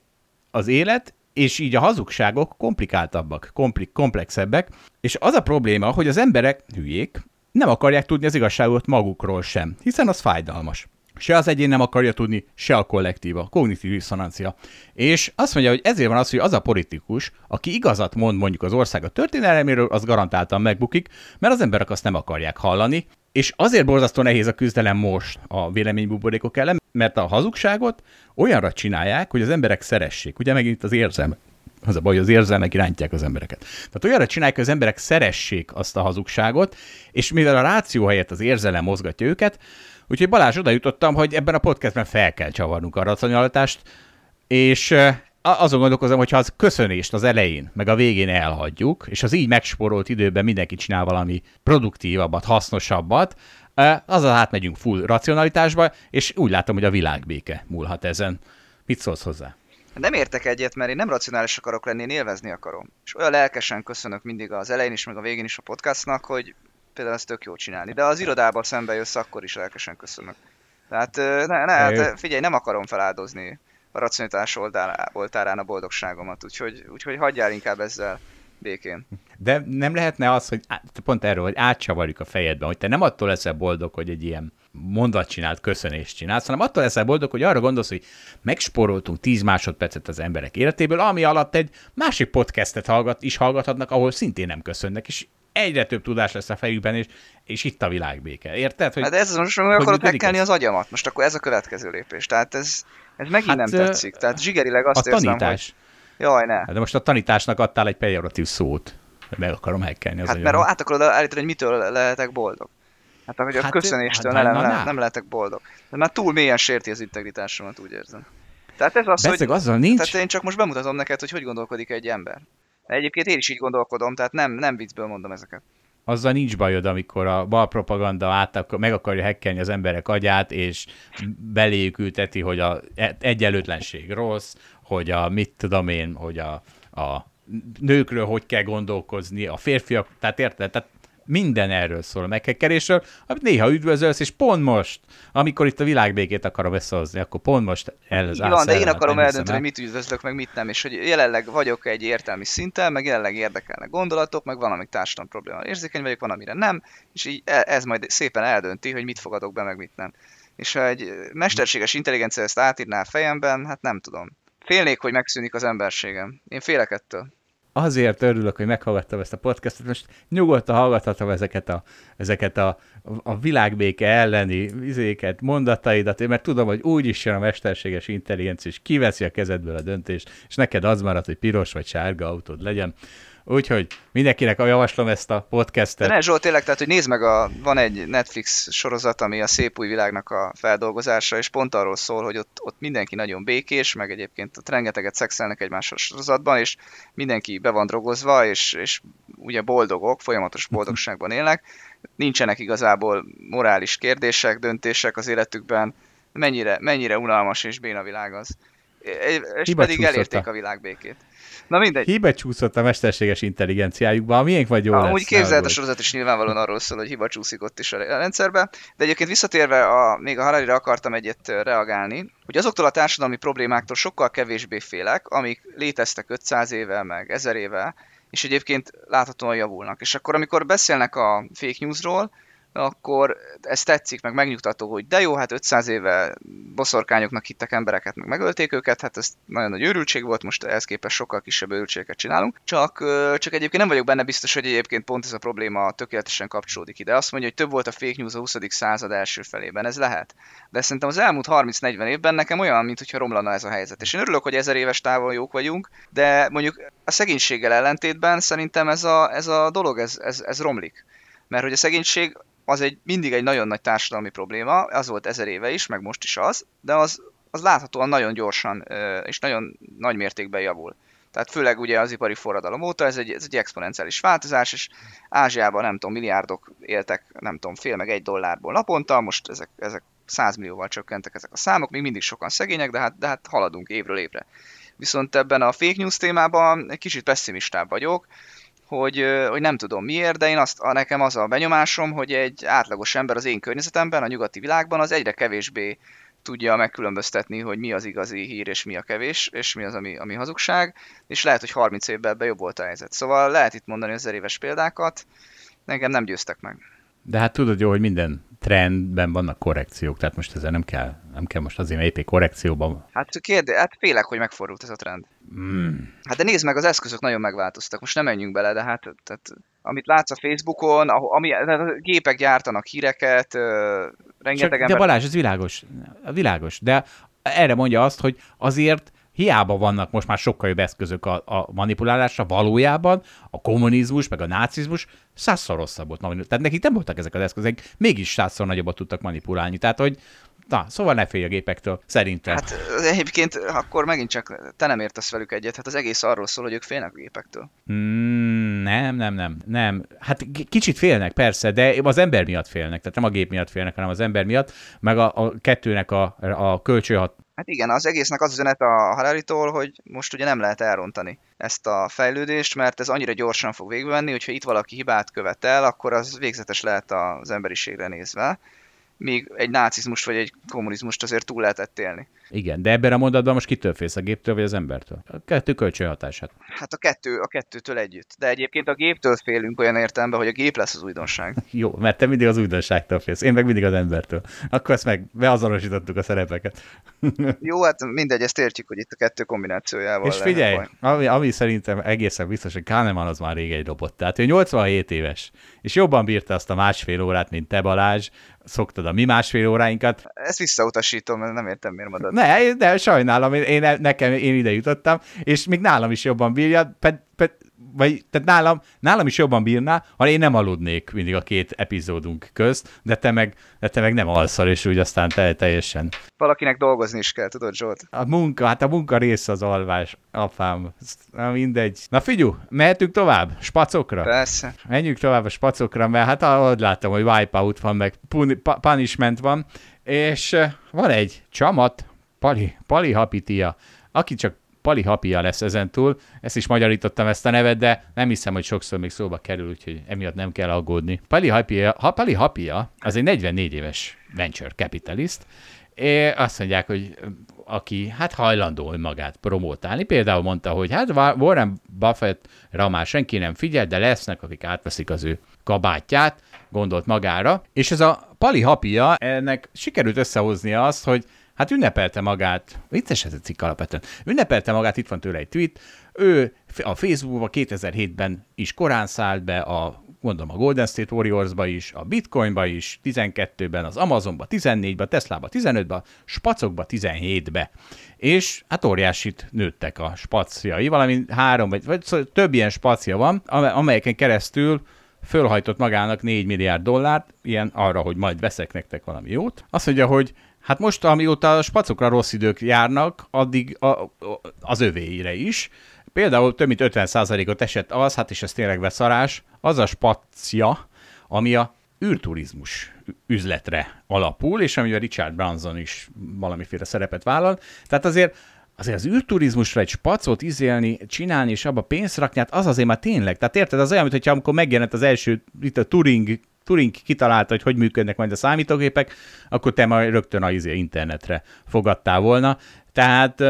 A: az élet és így a hazugságok komplikáltabbak, komplik, komplexebbek, és az a probléma, hogy az emberek hülyék, nem akarják tudni az igazságot magukról sem, hiszen az fájdalmas. Se az egyén nem akarja tudni, se a kollektíva, kognitív diszonancia. És azt mondja, hogy ezért van az, hogy az a politikus, aki igazat mond mondjuk az ország a történelméről, az garantáltan megbukik, mert az emberek azt nem akarják hallani, és azért borzasztó nehéz a küzdelem most a véleménybuborékok ellen, mert a hazugságot olyanra csinálják, hogy az emberek szeressék. Ugye megint az érzelme. Az a baj, hogy az érzelmek irányítják az embereket. Tehát olyanra csinálják, hogy az emberek szeressék azt a hazugságot, és mivel a ráció helyett az érzelem mozgatja őket, Úgyhogy Balázs, oda jutottam, hogy ebben a podcastben fel kell csavarnunk a racionalitást, és azon gondolkozom, hogy ha az köszönést az elején, meg a végén elhagyjuk, és az így megsporolt időben mindenki csinál valami produktívabbat, hasznosabbat, az hát megyünk full racionalitásba, és úgy látom, hogy a világbéke múlhat ezen. Mit szólsz hozzá?
B: Nem értek egyet, mert én nem racionális akarok lenni, én élvezni akarom. És olyan lelkesen köszönök mindig az elején is, meg a végén is a podcastnak, hogy például ezt tök jó csinálni. De az irodában szembe jössz, akkor is lelkesen köszönök. Tehát ne, ne, hát figyelj, nem akarom feláldozni a racionalitás oltárán a boldogságomat, úgyhogy, úgyhogy hagyjál inkább ezzel békén.
A: De nem lehetne az, hogy pont erről, hogy átcsavarjuk a fejedben, hogy te nem attól leszel boldog, hogy egy ilyen mondat csinált, köszönést csinálsz, hanem attól leszel boldog, hogy arra gondolsz, hogy megsporoltunk 10 másodpercet az emberek életéből, ami alatt egy másik podcastet hallgat, is hallgathatnak, ahol szintén nem köszönnek, és egyre több tudás lesz a fejükben, és, és itt a világbéke. Érted?
B: Hogy, hát ez most meg akarod megkelni az agyamat. Most akkor ez a következő lépés. Tehát ez, ez megint hát, nem tetszik. Tehát zsigerileg azt
A: a érzem, tanítás.
B: hogy... Jaj, ne.
A: Hát de most a tanításnak adtál egy pejoratív szót. Meg akarom hekkelni az
B: Hát mert át akarod állítani, hogy mitől lehetek boldog. Hát hogy a hát, köszönéstől hát, nem, nem, nem lehetek boldog. De már túl mélyen sérti az integritásomat, úgy érzem. Tehát ez az,
A: Beszeg, hogy... azzal nincs.
B: Tehát én csak most bemutatom neked, hogy hogy gondolkodik egy ember. Egyébként én is így gondolkodom, tehát nem, nem viccből mondom ezeket.
A: Azzal nincs bajod, amikor a balpropaganda át meg akarja hekkelni az emberek agyát, és beléjük ülteti, hogy a e- egyenlőtlenség rossz, hogy a mit tudom én, hogy a, a nőkről hogy kell gondolkozni, a férfiak, tehát érted? Tehát minden erről szól a meghekkelésről, amit néha üdvözölsz, és pont most, amikor itt a világbékét akarom összehozni, akkor pont most
B: el az van, de én akarom eldönteni, hogy mit üdvözlök, meg mit nem, és hogy jelenleg vagyok egy értelmi szinten, meg jelenleg érdekelnek gondolatok, meg van, amik társadalmi probléma érzékeny vagyok, van, amire nem, és így e- ez majd szépen eldönti, hogy mit fogadok be, meg mit nem. És ha egy mesterséges intelligencia ezt átírná a fejemben, hát nem tudom. Félnék, hogy megszűnik az emberségem. Én félek ettől
A: azért örülök, hogy meghallgattam ezt a podcastot, most nyugodtan hallgathatom ezeket a, ezeket a, a világbéke elleni izéket, mondataidat, mert tudom, hogy úgy is jön a mesterséges intelligencia, és kiveszi a kezedből a döntést, és neked az marad, hogy piros vagy sárga autód legyen. Úgyhogy mindenkinek javaslom ezt a podcastet.
B: De ne, Zsolt, tényleg, tehát, hogy nézd meg, a, van egy Netflix sorozat, ami a szép új világnak a feldolgozása, és pont arról szól, hogy ott, ott mindenki nagyon békés, meg egyébként ott rengeteget szexelnek egymás a sorozatban, és mindenki be van drogozva, és, és ugye boldogok, folyamatos boldogságban élnek. Nincsenek igazából morális kérdések, döntések az életükben. Mennyire, mennyire unalmas és béna világ az. És Hiba pedig elérték a világ békét.
A: Na mindegy. Hiba csúszott a mesterséges intelligenciájukba, a miénk vagy jó
B: Amúgy lesz. képzeld, a sorozat is nyilvánvalóan arról szól, hogy hiba csúszik ott is a rendszerbe. De egyébként visszatérve, a, még a harari akartam egyet reagálni, hogy azoktól a társadalmi problémáktól sokkal kevésbé félek, amik léteztek 500 éve, meg 1000 éve, és egyébként láthatóan javulnak. És akkor, amikor beszélnek a fake newsról, akkor ez tetszik, meg megnyugtató, hogy de jó, hát 500 éve boszorkányoknak hittek embereket, meg megölték őket, hát ez nagyon nagy őrültség volt, most ehhez képest sokkal kisebb őrültséget csinálunk. Csak, csak egyébként nem vagyok benne biztos, hogy egyébként pont ez a probléma tökéletesen kapcsolódik ide. Azt mondja, hogy több volt a fake news a 20. század első felében, ez lehet. De szerintem az elmúlt 30-40 évben nekem olyan, mintha romlana ez a helyzet. És én örülök, hogy ezer éves távol jók vagyunk, de mondjuk a szegénységgel ellentétben szerintem ez a, ez a dolog, ez, ez, ez romlik. Mert hogy a szegénység az egy, mindig egy nagyon nagy társadalmi probléma, az volt ezer éve is, meg most is az, de az, az láthatóan nagyon gyorsan és nagyon nagy mértékben javul. Tehát főleg ugye az ipari forradalom óta ez egy, ez egy exponenciális változás, és Ázsiában nem tudom, milliárdok éltek, nem tudom, fél meg egy dollárból naponta, most ezek, ezek 100 millióval csökkentek ezek a számok, még mindig sokan szegények, de hát, de hát haladunk évről évre. Viszont ebben a fake news témában egy kicsit pessimistább vagyok, hogy, hogy nem tudom miért, de én azt, a, nekem az a benyomásom, hogy egy átlagos ember az én környezetemben, a nyugati világban az egyre kevésbé tudja megkülönböztetni, hogy mi az igazi hír és mi a kevés, és mi az, ami, ami hazugság, és lehet, hogy 30 évben ebben jobb volt a helyzet. Szóval lehet itt mondani az éves példákat, engem nem győztek meg.
A: De hát tudod jó, hogy minden trendben vannak korrekciók, tehát most ezzel nem kell, nem kell most azért épp korrekcióban.
B: Hát kérdé, hát félek, hogy megfordult ez a trend. Mm. Hát de nézd meg, az eszközök nagyon megváltoztak, most nem menjünk bele, de hát tehát, amit látsz a Facebookon, ami, a gépek gyártanak híreket, rengeteg
A: Csak, De Balázs, ez világos, világos, de erre mondja azt, hogy azért hiába vannak most már sokkal jobb eszközök a, a manipulálásra, valójában a kommunizmus, meg a nácizmus százszor rosszabb volt. Tehát nekik nem voltak ezek az eszközök, mégis százszor nagyobbat tudtak manipulálni. Tehát, hogy Na, szóval ne félj a gépektől, szerintem.
B: Hát egyébként akkor megint csak te nem értesz velük egyet, hát az egész arról szól, hogy ők félnek a gépektől.
A: Mm, nem, nem, nem, nem. Hát kicsit félnek, persze, de az ember miatt félnek, tehát nem a gép miatt félnek, hanem az ember miatt, meg a, a kettőnek a, a kölcsönhat,
B: Hát igen, az egésznek az üzenet a harari hogy most ugye nem lehet elrontani ezt a fejlődést, mert ez annyira gyorsan fog végbe hogyha itt valaki hibát követel, akkor az végzetes lehet az emberiségre nézve míg egy nácizmus vagy egy kommunizmust azért túl lehetett élni.
A: Igen, de ebben a mondatban most kitől félsz, a géptől vagy az embertől? A kettő kölcsönhatását.
B: Hát a kettő, a kettőtől együtt. De egyébként a géptől félünk olyan értelemben, hogy a gép lesz az újdonság.
A: Jó, mert te mindig az újdonságtól félsz, én meg mindig az embertől. Akkor ezt meg beazonosítottuk a szerepeket.
B: Jó, hát mindegy, ezt értjük, hogy itt a kettő kombinációjával
A: És figyelj, ami, ami, szerintem egészen biztos, hogy Kahneman az már rég egy robot. Tehát ő 87 éves, és jobban bírta azt a másfél órát, mint te Balázs, szoktad a mi másfél óráinkat.
B: Ezt visszautasítom, nem értem, miért mondod.
A: Ne, de sajnálom, én, nekem, én ide jutottam, és még nálam is jobban bírja, ped, ped, vagy tehát nálam, nálam is jobban bírná, ha én nem aludnék mindig a két epizódunk közt, de te meg, de te meg nem alszol, és úgy aztán te, teljesen.
B: Valakinek dolgozni is kell, tudod, Zsolt?
A: A munka, hát a munka része az alvás, apám. Na mindegy. Na figyú, mehetünk tovább? Spacokra?
B: Persze.
A: Menjünk tovább a spacokra, mert hát ahogy láttam, hogy wipeout van, meg punishment van, és van egy csamat, Pali, Pali Hapitia, aki csak Pali Hapia lesz ezentúl. Ezt is magyarítottam ezt a nevet, de nem hiszem, hogy sokszor még szóba kerül, úgyhogy emiatt nem kell aggódni. Pali Hapia, ha Pali Hapia az egy 44 éves venture capitalist, és azt mondják, hogy aki hát hajlandó magát promotálni. Például mondta, hogy hát Warren Buffett-ra már senki nem figyel, de lesznek, akik átveszik az ő kabátját, gondolt magára. És ez a Pali Hapia, ennek sikerült összehoznia azt, hogy Hát ünnepelte magát, vicces ez a cikk alapvetően, ünnepelte magát, itt van tőle egy tweet, ő a Facebookba 2007-ben is korán szállt be, a gondolom a Golden State Warriorsba is, a Bitcoinba is, 12-ben, az Amazonba 14-be, a Teslába 15-be, spacokba 17-be. És hát óriásit nőttek a spacjai, valami három vagy, vagy szóval több ilyen spacia van, amelyeken keresztül fölhajtott magának 4 milliárd dollárt, ilyen arra, hogy majd veszek nektek valami jót. Azt mondja, hogy Hát most, amióta a spacokra rossz idők járnak, addig a, az övéire is. Például több mint 50%-ot esett az, hát és ez tényleg beszarás, az a spacia, ami a űrturizmus üzletre alapul, és amivel Richard Branson is valamiféle szerepet vállal. Tehát azért azért az űrturizmusra egy spacot izélni, csinálni, és abba pénzt rakni, hát az azért már tényleg. Tehát érted, az olyan, mintha amikor megjelent az első, itt a Turing Turing kitalálta, hogy hogy működnek majd a számítógépek, akkor te majd rögtön a izé internetre fogadtál volna. Tehát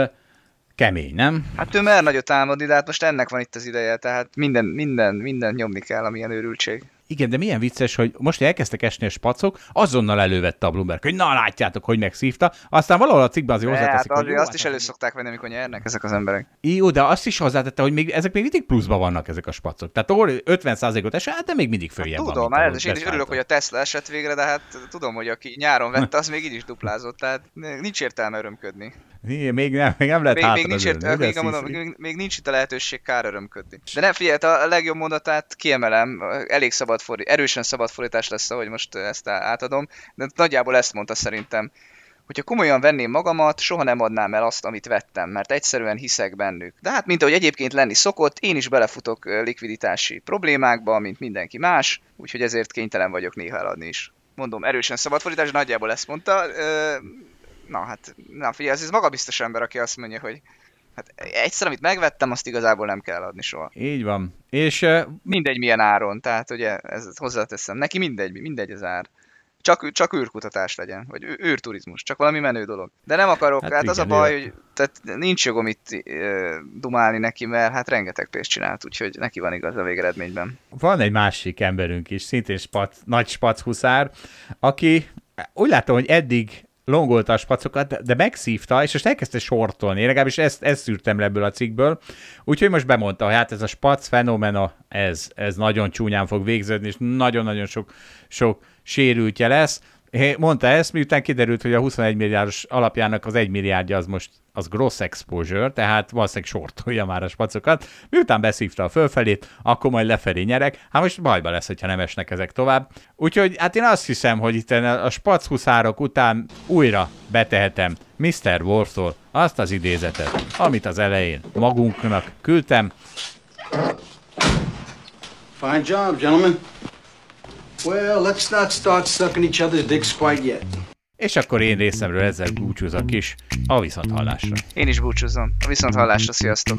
A: kemény, nem?
B: Hát ő mer nagyot álmodni, de hát most ennek van itt az ideje, tehát minden, minden, minden nyomni kell, amilyen őrültség.
A: Igen, de milyen vicces, hogy most elkezdtek esni a spacok, azonnal elővette a Bloomberg, hogy na látjátok, hogy megszívta, aztán valahol a cikkben azért hozzáteszik,
B: hát,
A: hogy jó,
B: azt
A: hát
B: is elő szokták venni, amikor nyernek ezek az emberek.
A: Jó, de azt is hozzátette, hogy még, ezek még mindig pluszban vannak ezek a spacok. Tehát ahol 50%-ot esett, hát de még mindig följebb van.
B: Tudom, ez is én is örülök, hogy a Tesla esett végre, de hát tudom, hogy aki nyáron vette, az még így is duplázott, tehát nincs értelme örömködni.
A: Még nem, még nem lehet
B: Még, még, nincs, ért, még, mondom, még, még nincs itt a lehetőség kár örömködni. De nem figyelj, a legjobb mondatát kiemelem, elég szabad fordítás, erősen szabad fordítás lesz, ahogy most ezt átadom, de nagyjából ezt mondta szerintem. Hogyha komolyan venném magamat, soha nem adnám el azt, amit vettem, mert egyszerűen hiszek bennük. De hát, mint ahogy egyébként lenni szokott, én is belefutok likviditási problémákba, mint mindenki más, úgyhogy ezért kénytelen vagyok néha eladni is. Mondom, erősen szabad fordítás, nagyjából ezt mondta. Na hát, na figyelj, ez, ez magabiztos ember, aki azt mondja, hogy hát egyszer, amit megvettem, azt igazából nem kell adni soha.
A: Így van. És uh,
B: Mindegy milyen áron, tehát ugye ezt hozzáteszem. Neki mindegy, mindegy az ár. Csak, csak űrkutatás legyen, vagy űrturizmus, csak valami menő dolog. De nem akarok,
A: Hát
B: hát, hát az a
A: igen,
B: baj, hogy tehát nincs jogom itt ö, dumálni neki, mert hát rengeteg pénzt csinált, úgyhogy neki van igaz a végeredményben.
A: van egy másik emberünk is, szintén spac, nagy spac huszár, aki úgy látom, hogy eddig longolta a spacokat, de- de megszívta, és most elkezdte sortolni. Én legalábbis ezt, ezt szűrtem le ebből a cikkből. Úgyhogy most bemondta, hogy hát ez a spac fenomena, ez, ez nagyon csúnyán fog végződni, és nagyon-nagyon sok, sok sérültje lesz. Mondta ezt, miután kiderült, hogy a 21 milliárdos alapjának az 1 milliárdja az most az gross exposure, tehát valószínűleg sortolja már a spacokat. Miután beszívta a fölfelét, akkor majd lefelé nyerek. Hát most bajba lesz, hogyha nem esnek ezek tovább. Úgyhogy hát én azt hiszem, hogy itt a spac huszárok után újra betehetem Mr. Wolftól azt az idézetet, amit az elején magunknak küldtem.
C: Fine job, gentlemen. Well, let's not start sucking each other's dicks quite yet.
A: És akkor én részemről ezzel búcsúzok is. A viszont hallásra.
B: Én is búcsúzom. A viszont hallásra, sziasztok!